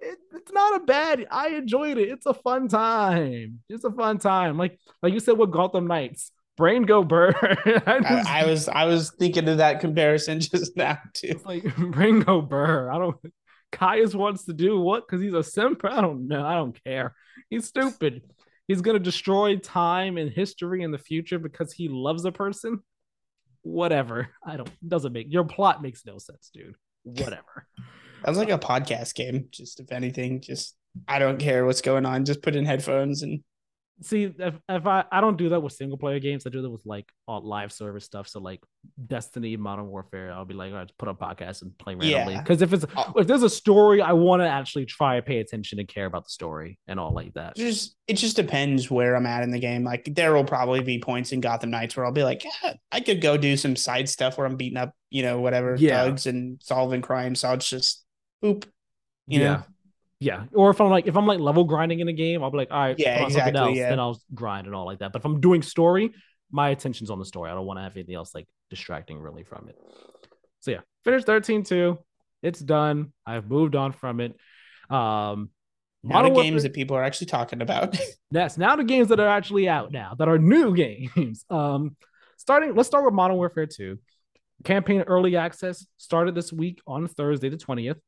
it, it's not a bad. I enjoyed it. It's a fun time. It's a fun time. Like like you said with Gotham Knights brain go burr. I, just, I, I, was I was thinking of that comparison just now too. Like brain go burr. I don't. Caius wants to do what? Because he's a simp. I don't know. I don't care. He's stupid. He's gonna destroy time and history in the future because he loves a person. whatever. I don't doesn't make your plot makes no sense, dude. Whatever. Sounds like a podcast game. Just if anything, just I don't care what's going on. Just put in headphones and see if, if I I don't do that with single player games. I do that with like all live service stuff. So like Destiny, Modern Warfare, I'll be like, all right, put on podcast and play randomly. Because yeah. if it's oh. if there's a story, I want to actually try to pay attention and care about the story and all like that. Just it just depends where I'm at in the game. Like there will probably be points in Gotham Knights where I'll be like, yeah, I could go do some side stuff where I'm beating up, you know, whatever yeah. thugs and solving crimes. So I'll just oop, you yeah. know. Yeah. Or if I'm like if I'm like level grinding in a game, I'll be like, all right, yeah, exactly. Else, yeah. Then I'll grind and all like that. But if I'm doing story, my attention's on the story. I don't want to have anything else like distracting really from it. So yeah, finished 13-2. It's done. I've moved on from it. Um now the games that people are actually talking about. yes, now the games that are actually out now, that are new games. Um starting, let's start with Modern Warfare 2. Campaign early access started this week on Thursday, the 20th.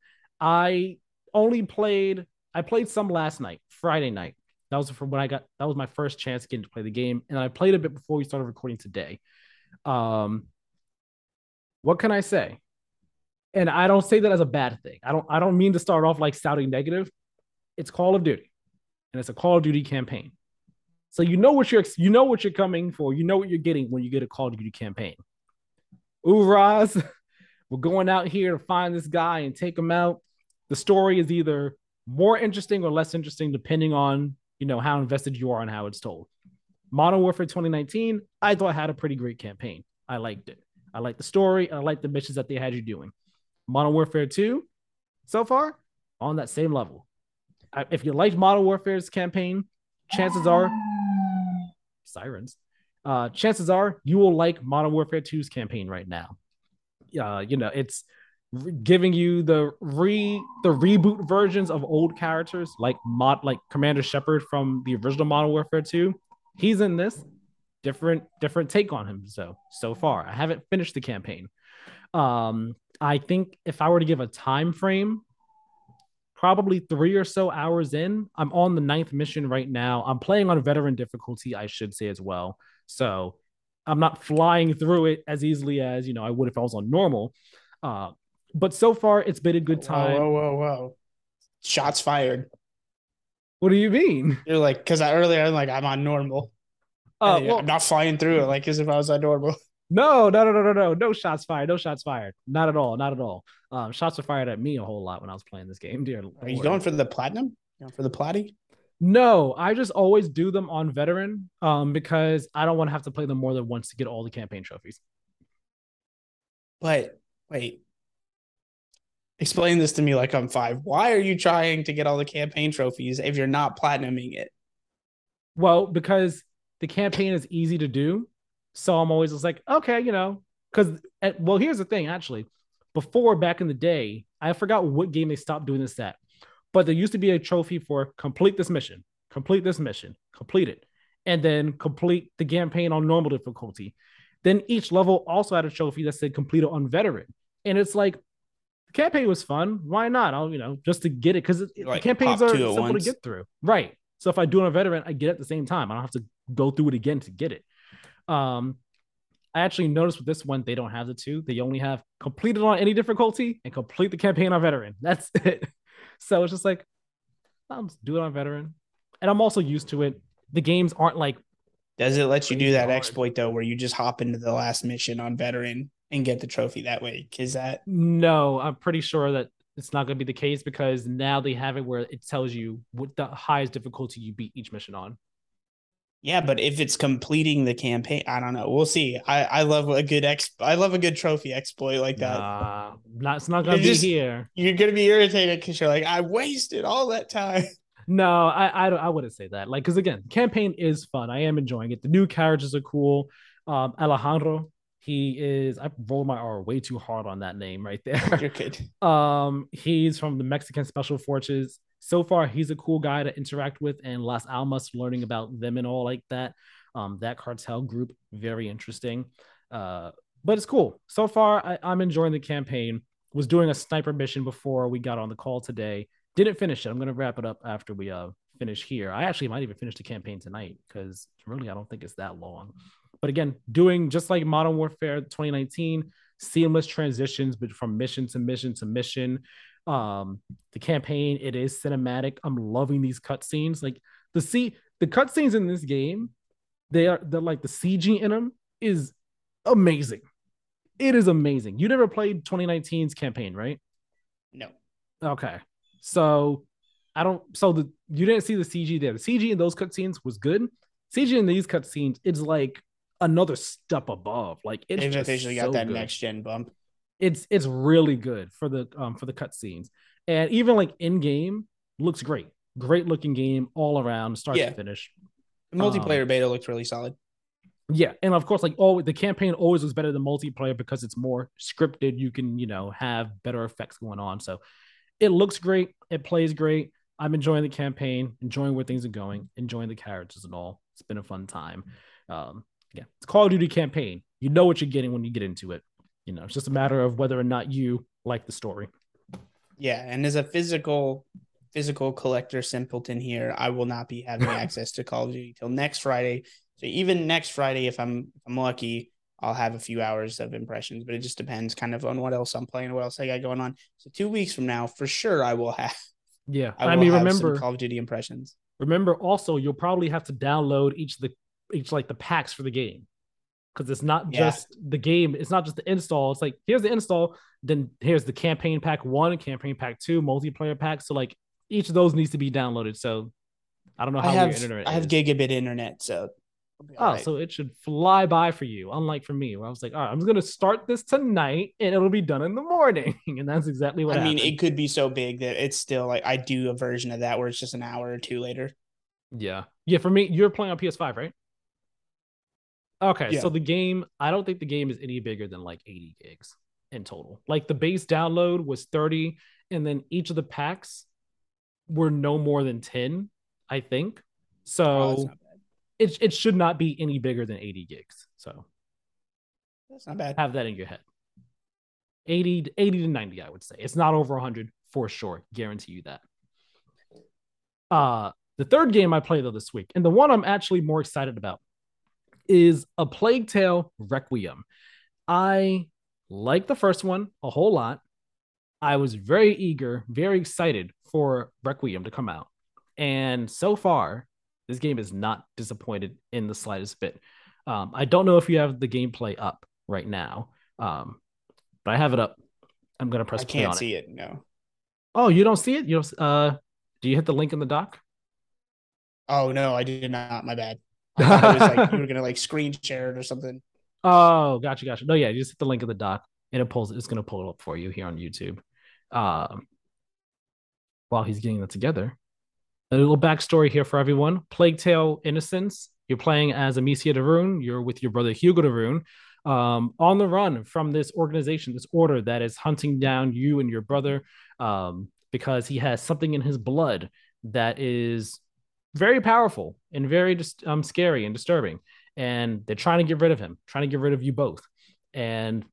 I only played I played some last night, Friday night. That was from when I got that was my first chance getting to play the game, and I played a bit before we started recording today. Um, what can I say? And I don't say that as a bad thing. I don't I don't mean to start off like sounding negative. It's Call of Duty, and it's a Call of Duty campaign. So you know what you're you know what you're coming for. You know what you're getting when you get a Call of Duty campaign. Uvraz, we're going out here to find this guy and take him out the story is either more interesting or less interesting depending on you know how invested you are and how it's told. Modern Warfare 2019, I thought had a pretty great campaign. I liked it. I liked the story. I liked the missions that they had you doing. Modern Warfare 2, so far, on that same level. If you like Modern Warfare's campaign, chances are sirens. Uh, chances are you will like Modern Warfare 2's campaign right now. Uh, you know, it's giving you the re the reboot versions of old characters like mod like Commander Shepherd from the original Modern Warfare 2. He's in this different different take on him so so far. I haven't finished the campaign. Um I think if I were to give a time frame probably 3 or so hours in, I'm on the ninth mission right now. I'm playing on veteran difficulty I should say as well. So I'm not flying through it as easily as, you know, I would if I was on normal. Uh, but so far, it's been a good time. Whoa, whoa, whoa, whoa. Shots fired. What do you mean? You're like, because I earlier I'm like, I'm on normal. Uh, well, I'm not flying through it like as if I was on normal. No, no, no, no, no, no, no shots fired. No shots fired. Not at all. Not at all. Um, shots were fired at me a whole lot when I was playing this game. Dear, are you going for the platinum? You for the platy? No, I just always do them on veteran um, because I don't want to have to play them more than once to get all the campaign trophies. But wait, explain this to me like I'm five. Why are you trying to get all the campaign trophies if you're not platinuming it? Well, because the campaign is easy to do. So I'm always just like, okay, you know, because, eh, well, here's the thing actually. Before back in the day, I forgot what game they stopped doing this at, but there used to be a trophy for complete this mission, complete this mission, complete it, and then complete the campaign on normal difficulty. Then each level also had a trophy that said complete it on veteran. And it's like, campaign was fun. Why not? I'll you know just to get it because like campaigns are simple once. to get through. Right. So if I do it on a veteran, I get it at the same time. I don't have to go through it again to get it. Um, I actually noticed with this one they don't have the two. They only have completed on any difficulty and complete the campaign on veteran. That's it. So it's just like I'll just do it on veteran, and I'm also used to it. The games aren't like. Does it let you do that hard. exploit though, where you just hop into the last mission on veteran and get the trophy that way. Cause that no, I'm pretty sure that it's not going to be the case because now they have it where it tells you what the highest difficulty you beat each mission on. Yeah, but if it's completing the campaign, I don't know. We'll see. I, I love a good ex. I love a good trophy exploit like that. Nah, not, it's not gonna you're be just, here. You're gonna be irritated because you're like, I wasted all that time. No, I I, I wouldn't say that. Like, because again, campaign is fun. I am enjoying it. The new characters are cool. Um, Alejandro, he is I rolled my R way too hard on that name right there. You're good. um, he's from the Mexican Special Forces. So far, he's a cool guy to interact with, and Las Almas, learning about them and all like that. Um, that cartel group, very interesting. Uh, but it's cool. So far, I, I'm enjoying the campaign. Was doing a sniper mission before we got on the call today. Didn't finish it. I'm gonna wrap it up after we uh finish here. I actually might even finish the campaign tonight because really I don't think it's that long. But again, doing just like Modern Warfare 2019, seamless transitions but from mission to mission to mission. Um, the campaign, it is cinematic. I'm loving these cutscenes. Like the see the cutscenes in this game, they are they're like the CG in them is amazing. It is amazing. You never played 2019's campaign, right? No. Okay. So I don't so the you didn't see the CG there. The CG in those cutscenes was good. CG in these cutscenes, it's like another step above. Like it's They've just officially so got that good. next gen bump. It's it's really good for the um for the cutscenes. And even like in game looks great. Great looking game all around, start Yeah. to finish. The multiplayer beta looked really solid. Yeah, and of course, like always, the campaign always was better than multiplayer because it's more scripted. You can, you know, have better effects going on. So it looks great. It plays great. I'm enjoying the campaign, enjoying where things are going, enjoying the characters and all. It's been a fun time. Um, yeah, it's Call of Duty campaign. You know what you're getting when you get into it. You know, it's just a matter of whether or not you like the story. Yeah, and as a physical physical collector simpleton here, I will not be having access to Call of Duty till next Friday. So even next Friday, if I'm if I'm lucky, I'll have a few hours of impressions. But it just depends kind of on what else I'm playing, what else I got going on. So two weeks from now, for sure, I will have. Yeah, I, I, mean, remember, Call of Duty impressions. remember also you'll probably have to download each of the each like the packs for the game because it's not Yeah. just the game it's not just the install it's like here's the install then here's the campaign pack one campaign pack two multiplayer pack so like each of those needs to be downloaded so i don't know how I have your internet I have is. gigabit internet, so. I'll be all oh right. so it should fly by for you unlike for me where i was like all right i'm just gonna start this tonight and it'll be done in the morning and that's exactly what I mean, it could be so big that it's still like I do a version of that where it's just an hour or two later. Yeah. Yeah, for me, you're playing on PS5, right? Okay, Yeah. so the game, I don't think the game is any bigger than like 80 gigs in total. Like the base download was 30, and then each of the packs were no more than 10, I think. Oh, So bad. it, it should not be any bigger than 80 gigs. So that's not bad. have that in your head. 80, 80 to 90, I would say. It's not over 100 for sure. Guarantee you that. Uh, the third game I played though this week, and the one I'm actually more excited about, is a Plague Tale Requiem. I like the first one a whole lot. I was very eager, very excited for Requiem to come out. And so far, this game is not disappointed in the slightest bit. Um, I don't know if you have the gameplay up right now, um, but I have it up. I'm gonna press I can't it. see it. No. Oh, you don't see it? You don't, uh, do you hit the link in the doc? Oh no, I did not. My bad. I was like you were gonna like screen share it or something. Oh, gotcha, gotcha. No, yeah, you just hit the link of the doc and it pulls it's gonna pull it up for you here on YouTube. Um while he's getting that together. A little backstory here for everyone. Plague Tale Innocence. You're playing as Amicia de Rune. You're with your brother Hugo de Rune. Um, on the run from this organization, this order that is hunting down you and your brother um, because he has something in his blood that is very powerful and very just um, scary and disturbing. And they're trying to get rid of him, trying to get rid of you both. And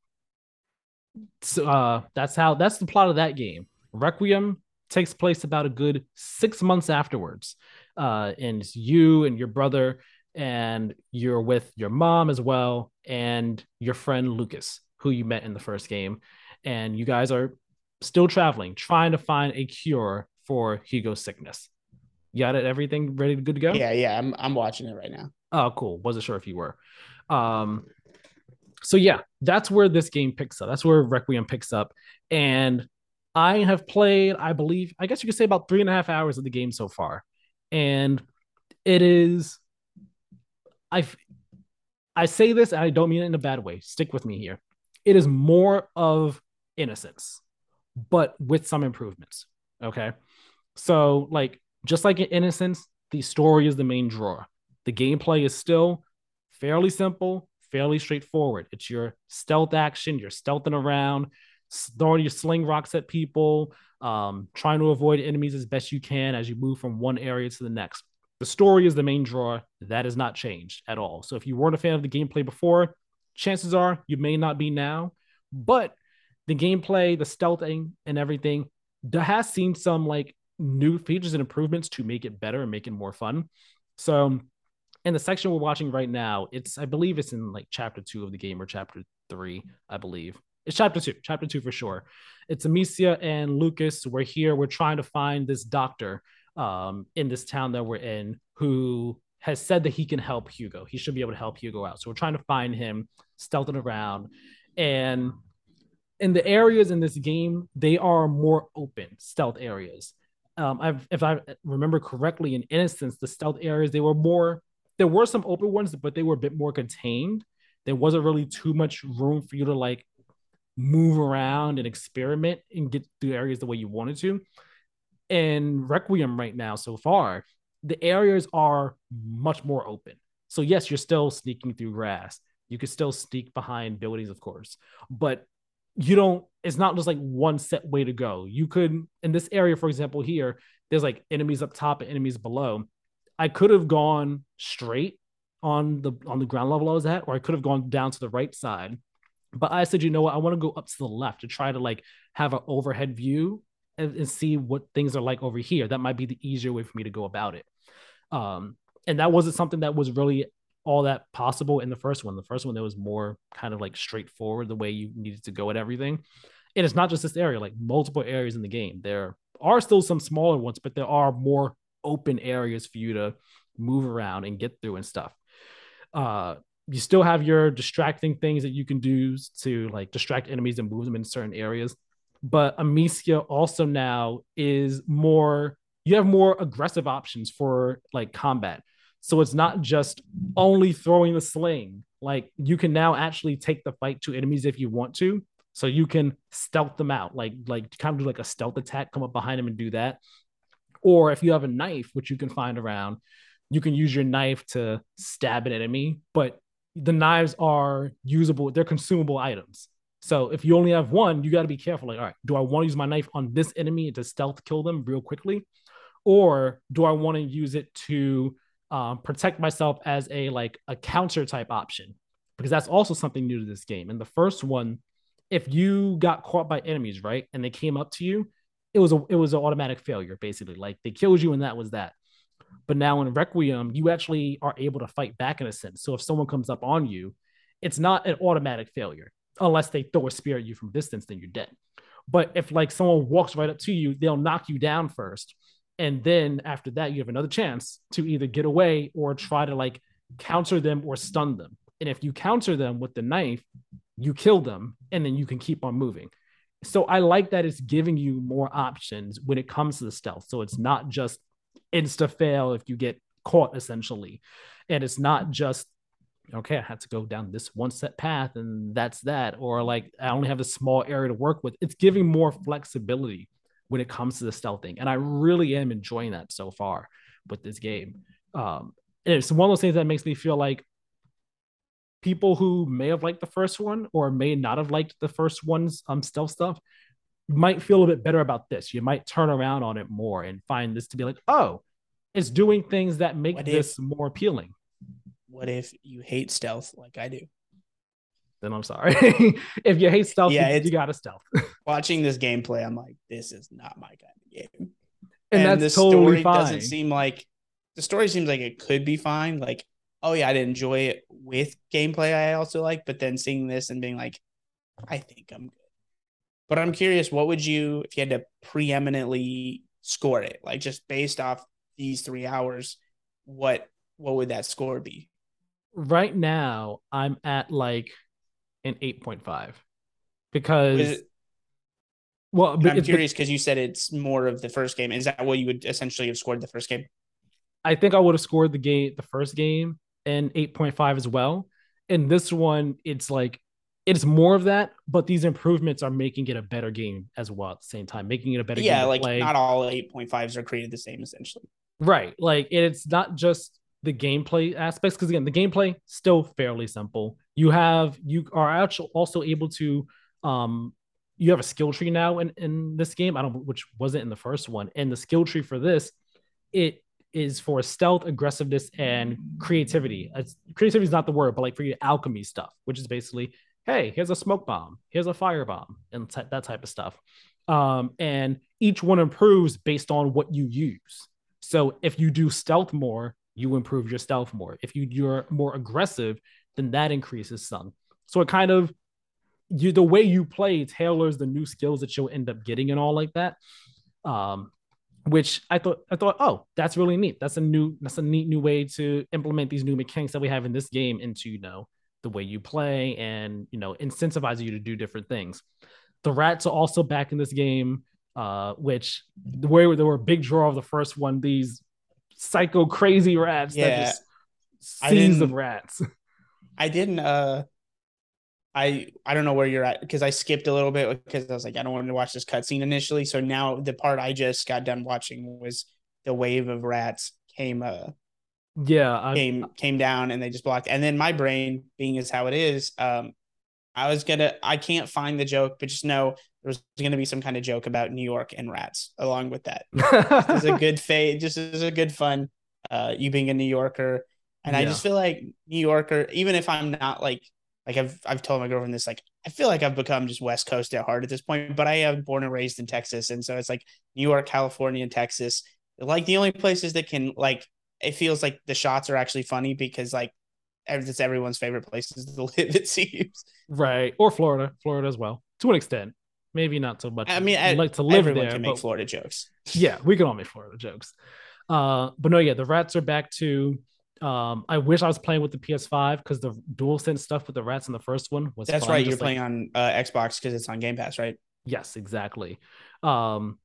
so uh, that's how that's the plot of that game. Requiem takes place about a good six months afterwards. Uh, and it's you and your brother, and you're with your mom as well, and your friend Lucas, who you met in the first game. And you guys are still traveling, trying to find a cure for Hugo's sickness. You got it, everything ready, good to go? Yeah, yeah. I'm I'm watching it right now. Oh, cool. Wasn't sure if you were. Um, so yeah, that's where this game picks up. That's where Requiem picks up. And I have played, I believe, I guess you could say about three and a half hours of the game so far. And it is I I say this and I don't mean it in a bad way. Stick with me here. It is more of innocence, but with some improvements. Okay. So, like, just like in Innocence, the story is the main draw. The gameplay is still fairly simple, fairly straightforward. It's your stealth action, you're stealthing around, throwing your sling rocks at people, um, trying to avoid enemies as best you can as you move from one area to the next. The story is the main draw. That has not changed at all. So if you weren't a fan of the gameplay before, chances are you may not be now. But the gameplay, the stealthing, and everything has seen some like new features and improvements to make it better and make it more fun. So in the section we're watching right now, it's I believe it's in like chapter two of the game or chapter three, I believe. It's chapter two, chapter two for sure. It's Amicia and Lucas. We're here. We're trying to find this doctor um, in this town that we're in who has said that he can help Hugo. He should be able to help Hugo out. So we're trying to find him, stealthing around. And in the areas in this game, they are more open stealth areas. Um, if I remember correctly, in Innocence, the stealth areas they were more. There were some open ones, but they were a bit more contained. There wasn't really too much room for you to like move around and experiment and get through areas the way you wanted to. In Requiem right now, so far, the areas are much more open. So yes, you're still sneaking through grass. You can still sneak behind buildings, of course, but you don't. It's not just like one set way to go. You could in this area, for example, here there's like enemies up top and enemies below. I could have gone straight on the on the ground level I was at, or I could have gone down to the right side. But I said, you know what? I want to go up to the left to try to like have an overhead view and, and see what things are like over here. That might be the easier way for me to go about it. Um, and that wasn't something that was really all that possible in the first one. The first one, there was more kind of like straightforward the way you needed to go at everything. And it's not just this area, like multiple areas in the game. There are still some smaller ones, but there are more open areas for you to move around and get through and stuff. Uh, you still have your distracting things that you can do to like distract enemies and move them in certain areas. But Amicia also now is more you have more aggressive options for like combat. So it's not just only throwing the sling. Like you can now actually take the fight to enemies if you want to. So you can stealth them out, like like kind of do like a stealth attack, come up behind them and do that. Or if you have a knife, which you can find around, you can use your knife to stab an enemy. But the knives are usable; they're consumable items. So if you only have one, you got to be careful. Like, all right, do I want to use my knife on this enemy to stealth kill them real quickly, or do I want to use it to um, protect myself as a like a counter type option? Because that's also something new to this game. In the first one, if you got caught by enemies, right, and they came up to you, it was a it was an automatic failure, basically. Like they killed you, and that was that. But now in Requiem, you actually are able to fight back in a sense. So if someone comes up on you, it's not an automatic failure unless they throw a spear at you from distance, then you're dead. But if like someone walks right up to you, they'll knock you down first and then after that you have another chance to either get away or try to like counter them or stun them. And if you counter them with the knife you kill them and then you can keep on moving. So i like that it's giving you more options when it comes to the stealth. So it's not just insta fail if you get caught essentially. And it's not just okay i had to go down this one set path and that's that or like i only have a small area to work with. It's giving more flexibility when it comes to the stealth thing. And I really am enjoying that so far with this game. Um, it's one of those things that makes me feel like people who may have liked the first one or may not have liked the first one's um, stealth stuff might feel a bit better about this. You might turn around on it more and find this to be like, oh, it's doing things that make what this if, more appealing. What if you hate stealth like I do? Then I'm sorry. if you hate stealth, yeah, you, you got to stealth. watching this gameplay, I'm like, this is not my kind of game. And, and that's the totally story fine. doesn't seem like the story seems like it could be fine. Like, oh yeah, I'd enjoy it with gameplay. I also like, but then seeing this and being like, I think I'm good. But I'm curious, what would you if you had to preeminently score it, like just based off these three hours? What what would that score be? Right now, I'm at like an 8.5 because well i'm curious because you said it's more of the first game. Is that what you would essentially have scored the first game? I think i would have scored the game the first game and 8.5 as well. And this one it's like it's more of that but these improvements are making it a better game as well at the same time making it a better game. yeah like play. not all 8.5s are created the same essentially. Right. Like it's not just the gameplay aspects because again the gameplay still fairly simple. You have you are actually also able to um you have a skill tree now in in this game. I don't which wasn't in the first one. And the skill tree for this it is for stealth aggressiveness and creativity. Creativity is not the word but like for your alchemy stuff which is basically hey here's a smoke bomb here's a fire bomb and t- that type of stuff. Um and each one improves based on what you use. So if you do stealth more you improve your stealth more. If you you're more aggressive, then that increases some. So it kind of you the way you play tailors the new skills that you'll end up getting and all like that. Um, which I thought I thought, oh, that's really neat. That's a new that's a neat new way to implement these new mechanics that we have in this game into you know the way you play and you know incentivize you to do different things. The rats are also back in this game, uh, which the way they were a big draw of the first one. These psycho crazy rats yeah. that just seas of rats. I didn't uh I I don't know where you're at because I skipped a little bit because I was like I don't want to watch this cutscene initially. So now the part I just got done watching was the wave of rats came uh yeah I, came came down and they just blocked and then my brain being is how it is um I was gonna I can't find the joke but just know there's gonna be some kind of joke about New York and rats along with that. It's a good fade just is a good fun uh you being a New Yorker and yeah. I just feel like New Yorker even if I'm not like like I've I've told my girlfriend this like I feel like I've become just West Coast at heart at this point, but I am born and raised in Texas, and so it's like New York, California, and Texas, like the only places that can like it feels like the shots are actually funny because like it's everyone's favorite places to live. It seems right or Florida, Florida as well to an extent. Maybe not so much. I mean, I, like to live there. Can make Florida jokes. Yeah, we can all make Florida jokes. Uh, but no, yeah, the rats are back to um, I wish I was playing with the PS5 because the DualSense stuff with the rats in the first one was. That's fun. right. You're like, playing on uh, Xbox because it's on Game Pass, right? Yes, exactly. Um,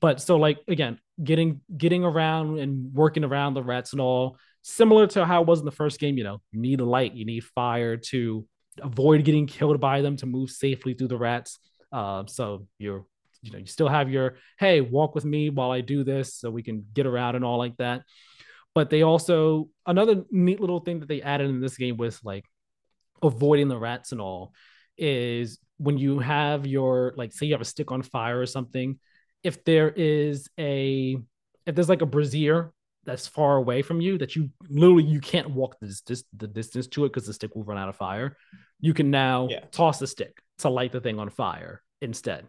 but so like again, getting getting around and working around the rats and all, similar to how it was in the first game. You know, you need a light, you need fire to avoid getting killed by them to move safely through the rats. Uh, so you're you know you still have your hey walk with me while I do this so we can get around and all like that but they also another neat little thing that they added in this game with like avoiding the rats and all is when you have your like say you have a stick on fire or something if there is a if there's like a brazier that's far away from you that you literally you can't walk this, this the distance to it because the stick will run out of fire. You can now yeah. toss the stick to light the thing on fire instead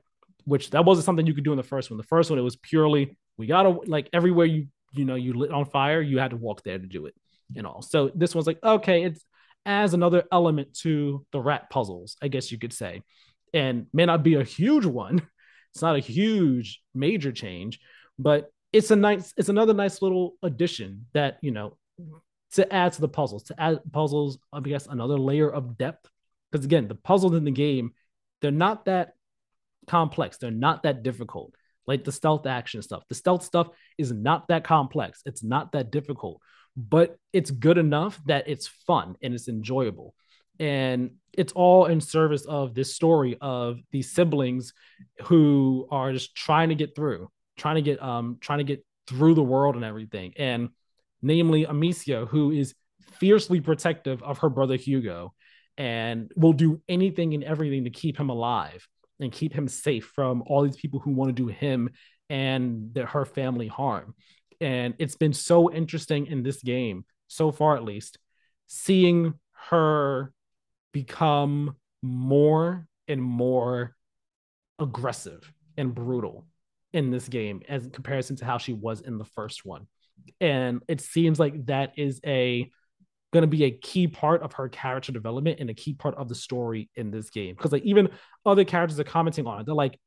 which that wasn't something you could do in the first one. The first one it was purely we gotta like everywhere you you know you lit on fire you had to walk there to do it and all. So this one's like okay it's as another element to the rat puzzles i guess you could say and may not be a huge one. It's not a huge major change but it's a nice it's another nice little addition that you know to add to the puzzles to add puzzles i guess another layer of depth. Because again the puzzles in the game they're not that complex. They're not that difficult. Like the stealth action stuff. The stealth stuff is not that complex, it's not that difficult, but it's good enough that it's fun and it's enjoyable. And it's all in service of this story of these siblings who are just trying to get through, trying to get um trying to get through the world and everything. And namely Amicia, who is fiercely protective of her brother Hugo and will do anything and everything to keep him alive and keep him safe from all these people who want to do him and the, her family harm. And it's been so interesting in this game, so far at least, seeing her become more and more aggressive and brutal in this game as in comparison to how she was in the first one. And it seems like that is a going to be a key part of her character development and a key part of the story in this game. Because like even other characters are commenting on it. They're like,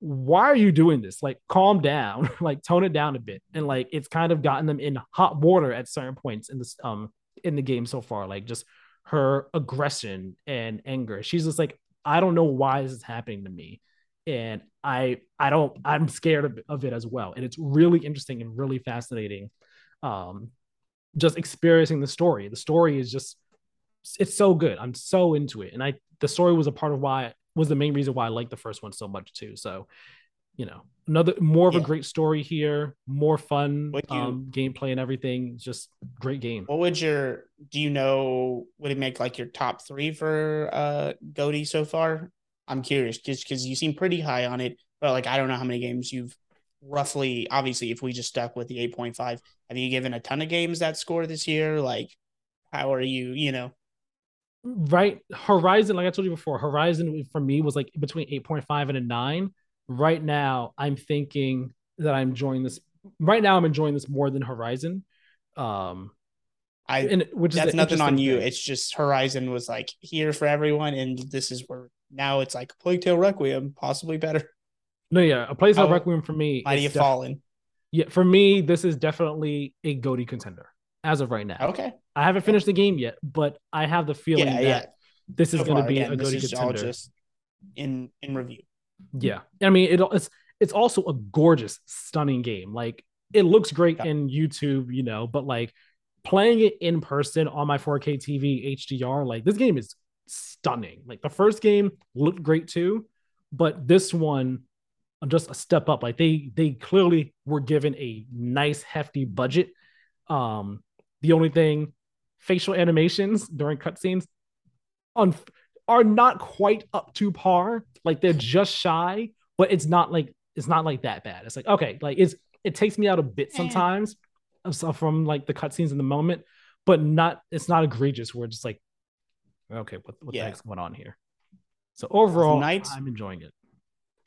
why are you doing this? Like, calm down, like tone it down a bit. And like it's kind of gotten them in hot water at certain points in this um in the game so far. Like just her aggression and anger. She's just like, I don't know why this is happening to me. And I I don't I'm scared of, of it as well. And it's really interesting and really fascinating. Um just experiencing the story. The story is just it's so good. I'm so into it. And I the story was a part of why was the main reason why I liked the first one so much too. So, you know, another more of yeah. a great story here, more fun you, um, gameplay and everything. Just great game. What would your do you know would it make like your top three for uh GOTY so far? I'm curious just because you seem pretty high on it, but like I don't know how many games you've roughly obviously if we just stuck with the 8.5 have you given a ton of games that score this year like how are you you know right horizon like i told you before horizon for me was like between 8.5 and a 9 right now i'm thinking that i'm enjoying this right now i'm enjoying this more than horizon Um, I and which is that's nothing on you. thing. It's just Horizon was like here for everyone, and this is where now it's like Plague Tale Requiem, possibly better. no, yeah, a of How Requiem for me. Mighty have def- fallen. yeah, for me, this is definitely a GOTY contender as of right now. Okay. I haven't finished the game yet, but I have the feeling Yeah, that yeah. this is So going to be again, a GOTY contender. just in in review. Yeah, I mean it, it's it's also a gorgeous, stunning game. Like it looks great Yeah. in YouTube, you know, but like playing it in person on my 4K TV HDR, like this game is stunning. Like the first game looked great too, but this one uh, just a step up. Like they they clearly were given a nice hefty budget. Um, the only thing, facial animations during cutscenes, on are not quite up to par. Like they're just shy, but it's not like it's not like that bad. It's like okay, like it's it takes me out a bit Eh. sometimes of stuff from like the cutscenes in the moment, but not it's not egregious. Where it's just like okay, what what Yeah. the heck's going on here? So overall, Knights- I'm enjoying it.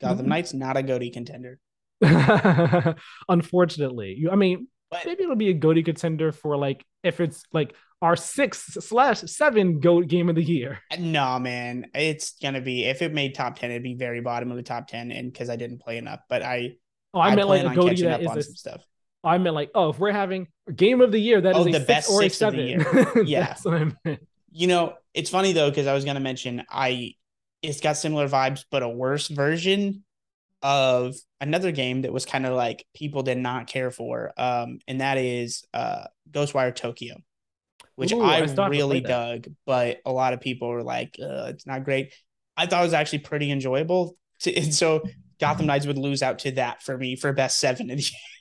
Gotham mm-hmm. Knights not a GOTY contender, Unfortunately, you. I mean, but maybe it'll be a GOTY contender for like if it's like our sixth slash seven goat game of the year. no, man, it's gonna be if it made top ten, it'd be very bottom of the top ten, and because I didn't play enough. But I Oh, I, meant like a plan on Goaty up on some a stuff. I meant like, oh, if we're having a game of the year, that oh, is Oh, a the best or six of the seven. Yeah. That's what I meant. You know, it's funny though because I was gonna mention I it's got similar vibes, but a worse version of another game that was kind of like people did not care for, um, and that is uh, Ghostwire Tokyo, which Ooh, I, I to really dug, but a lot of people were like, uh, "It's not great." I thought it was actually pretty enjoyable, to, and so Gotham Knights would lose out to that for me for best seven of the year.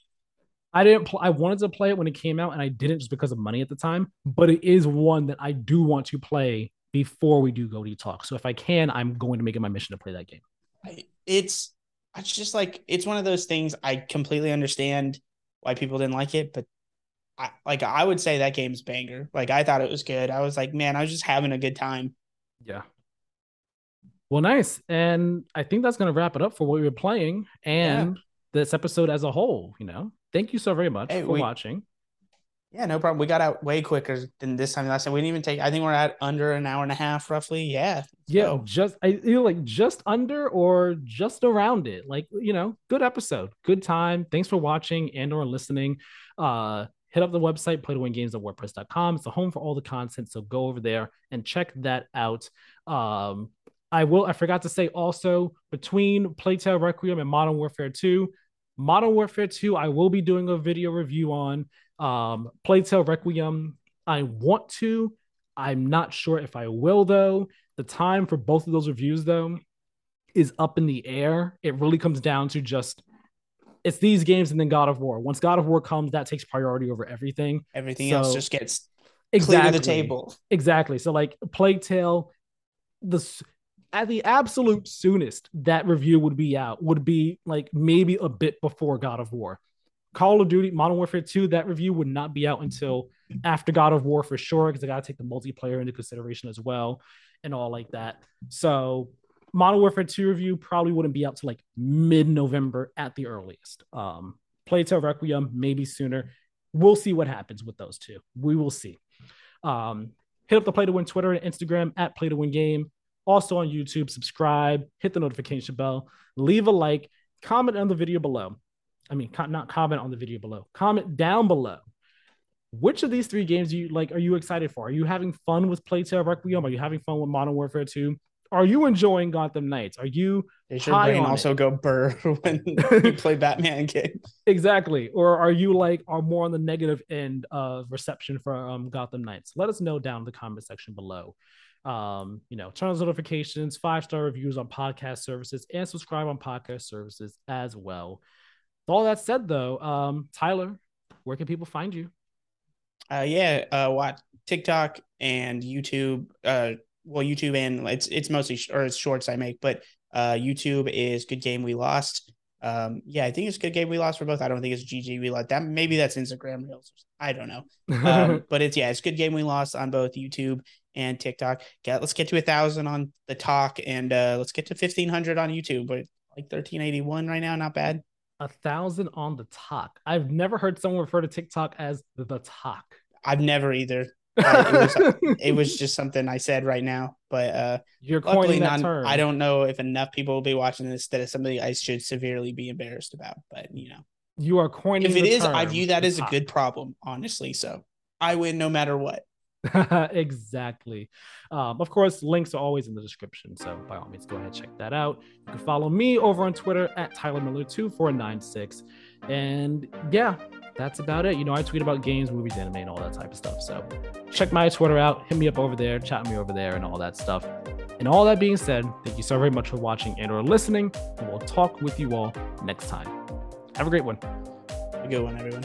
I didn't. Pl- I wanted to play it when it came out, and I didn't just because of money at the time. But it is one that I do want to play before we do GOTY talk. So if I can, I'm going to make it my mission to play that game. It's it's just like it's one of those things. I completely understand why people didn't like it, but I like I would say that game's banger. Like I thought it was good. I was like, man, I was just having a good time. Yeah. Well, nice. And I think that's going to wrap it up for what we were playing and this episode as a whole. You know, thank you so very much Hey, for we- watching. Yeah, no problem. We got out way quicker than this time last time. We didn't even take. I think we're at under an hour and a half, roughly. Yeah. Yeah, So, just I you know, like just under or just around it. Like, you know, good episode, good time. Thanks for watching and or listening. Uh hit up the website, play to games at WordPress.com. It's the home for all the content. So go over there and check that out. Um, I will I forgot to say also between Plague Tale Requiem and Modern Warfare 2, Modern Warfare 2, I will be doing a video review on um Plague Tale Requiem. I want to. I'm not sure if I will though. The time for both of those reviews, though, is up in the air. It really comes down to just it's these games and then God of War. Once God of War comes, that takes priority over everything. everything else just gets Exactly. the table. Exactly. So like Plague Tale, the at the absolute soonest that review would be out would be like maybe a bit before God of War. Call of Duty Modern Warfare 2, that review would not be out until after God of War for sure, because I gotta take the multiplayer into consideration as well and all like that. So Modern Warfare 2 review probably wouldn't be out to like mid-November at the earliest. Um Plague Tale Requiem, maybe sooner. We'll see what happens with those two. We will see. Um, hit up the Play to Win Twitter and Instagram at Play to Win Game. Also on YouTube, subscribe, hit the notification bell, leave a like, comment on the video below. I mean, co- not comment on the video below. Comment down below. Which of these three games you like? Are you excited for? Are you having fun with Plague Tale Requiem? Are you having fun with Modern Warfare 2? Are you enjoying Gotham Knights? Are you Does your High brain on also go burr when you play Batman games? Exactly. Or are you like are more on the negative end of reception for um, Gotham Knights? Let us know down in the comment section below. Um, you know, turn on notifications, five star reviews on podcast services, and subscribe on podcast services as well. With all that said, though, um, Tyler, where can people find you? Uh, yeah, uh, watch TikTok and YouTube. Uh, well, YouTube and it's it's mostly sh- or it's shorts I make, but uh, YouTube is Good Game We Lost. Um, yeah, I think it's a Good Game We Lost for both. I don't think it's GG We Lost. That maybe that's Instagram Reels. I don't know. Um, but it's yeah, it's Good Game We Lost on both YouTube and TikTok. Get let's get to a thousand on the talk and uh, let's get to fifteen hundred on YouTube. But like thirteen eighty one right now, not bad. A thousand on the talk. I've never heard someone refer to TikTok as the talk. I've never either. Uh, it, was, it was just something I said right now, but uh, you're luckily that not, term. I don't know if enough people will be watching this that it's something I should severely be embarrassed about. But you know, you are coining. If it is, I view that as a good problem, honestly. So I win no matter what. exactly. Um, of course, links are always in the description. So by all means, go ahead and check that out. You can follow me over on Twitter at Tyler Miller2496. And yeah, that's about it. You know, I tweet about games, movies, anime, and all that type of stuff. So check my Twitter out, hit me up over there, chat me over there, and all that stuff. And all that being said, thank you so very much for watching and or listening, and we'll talk with you all next time. Have a great one. A good one, everyone.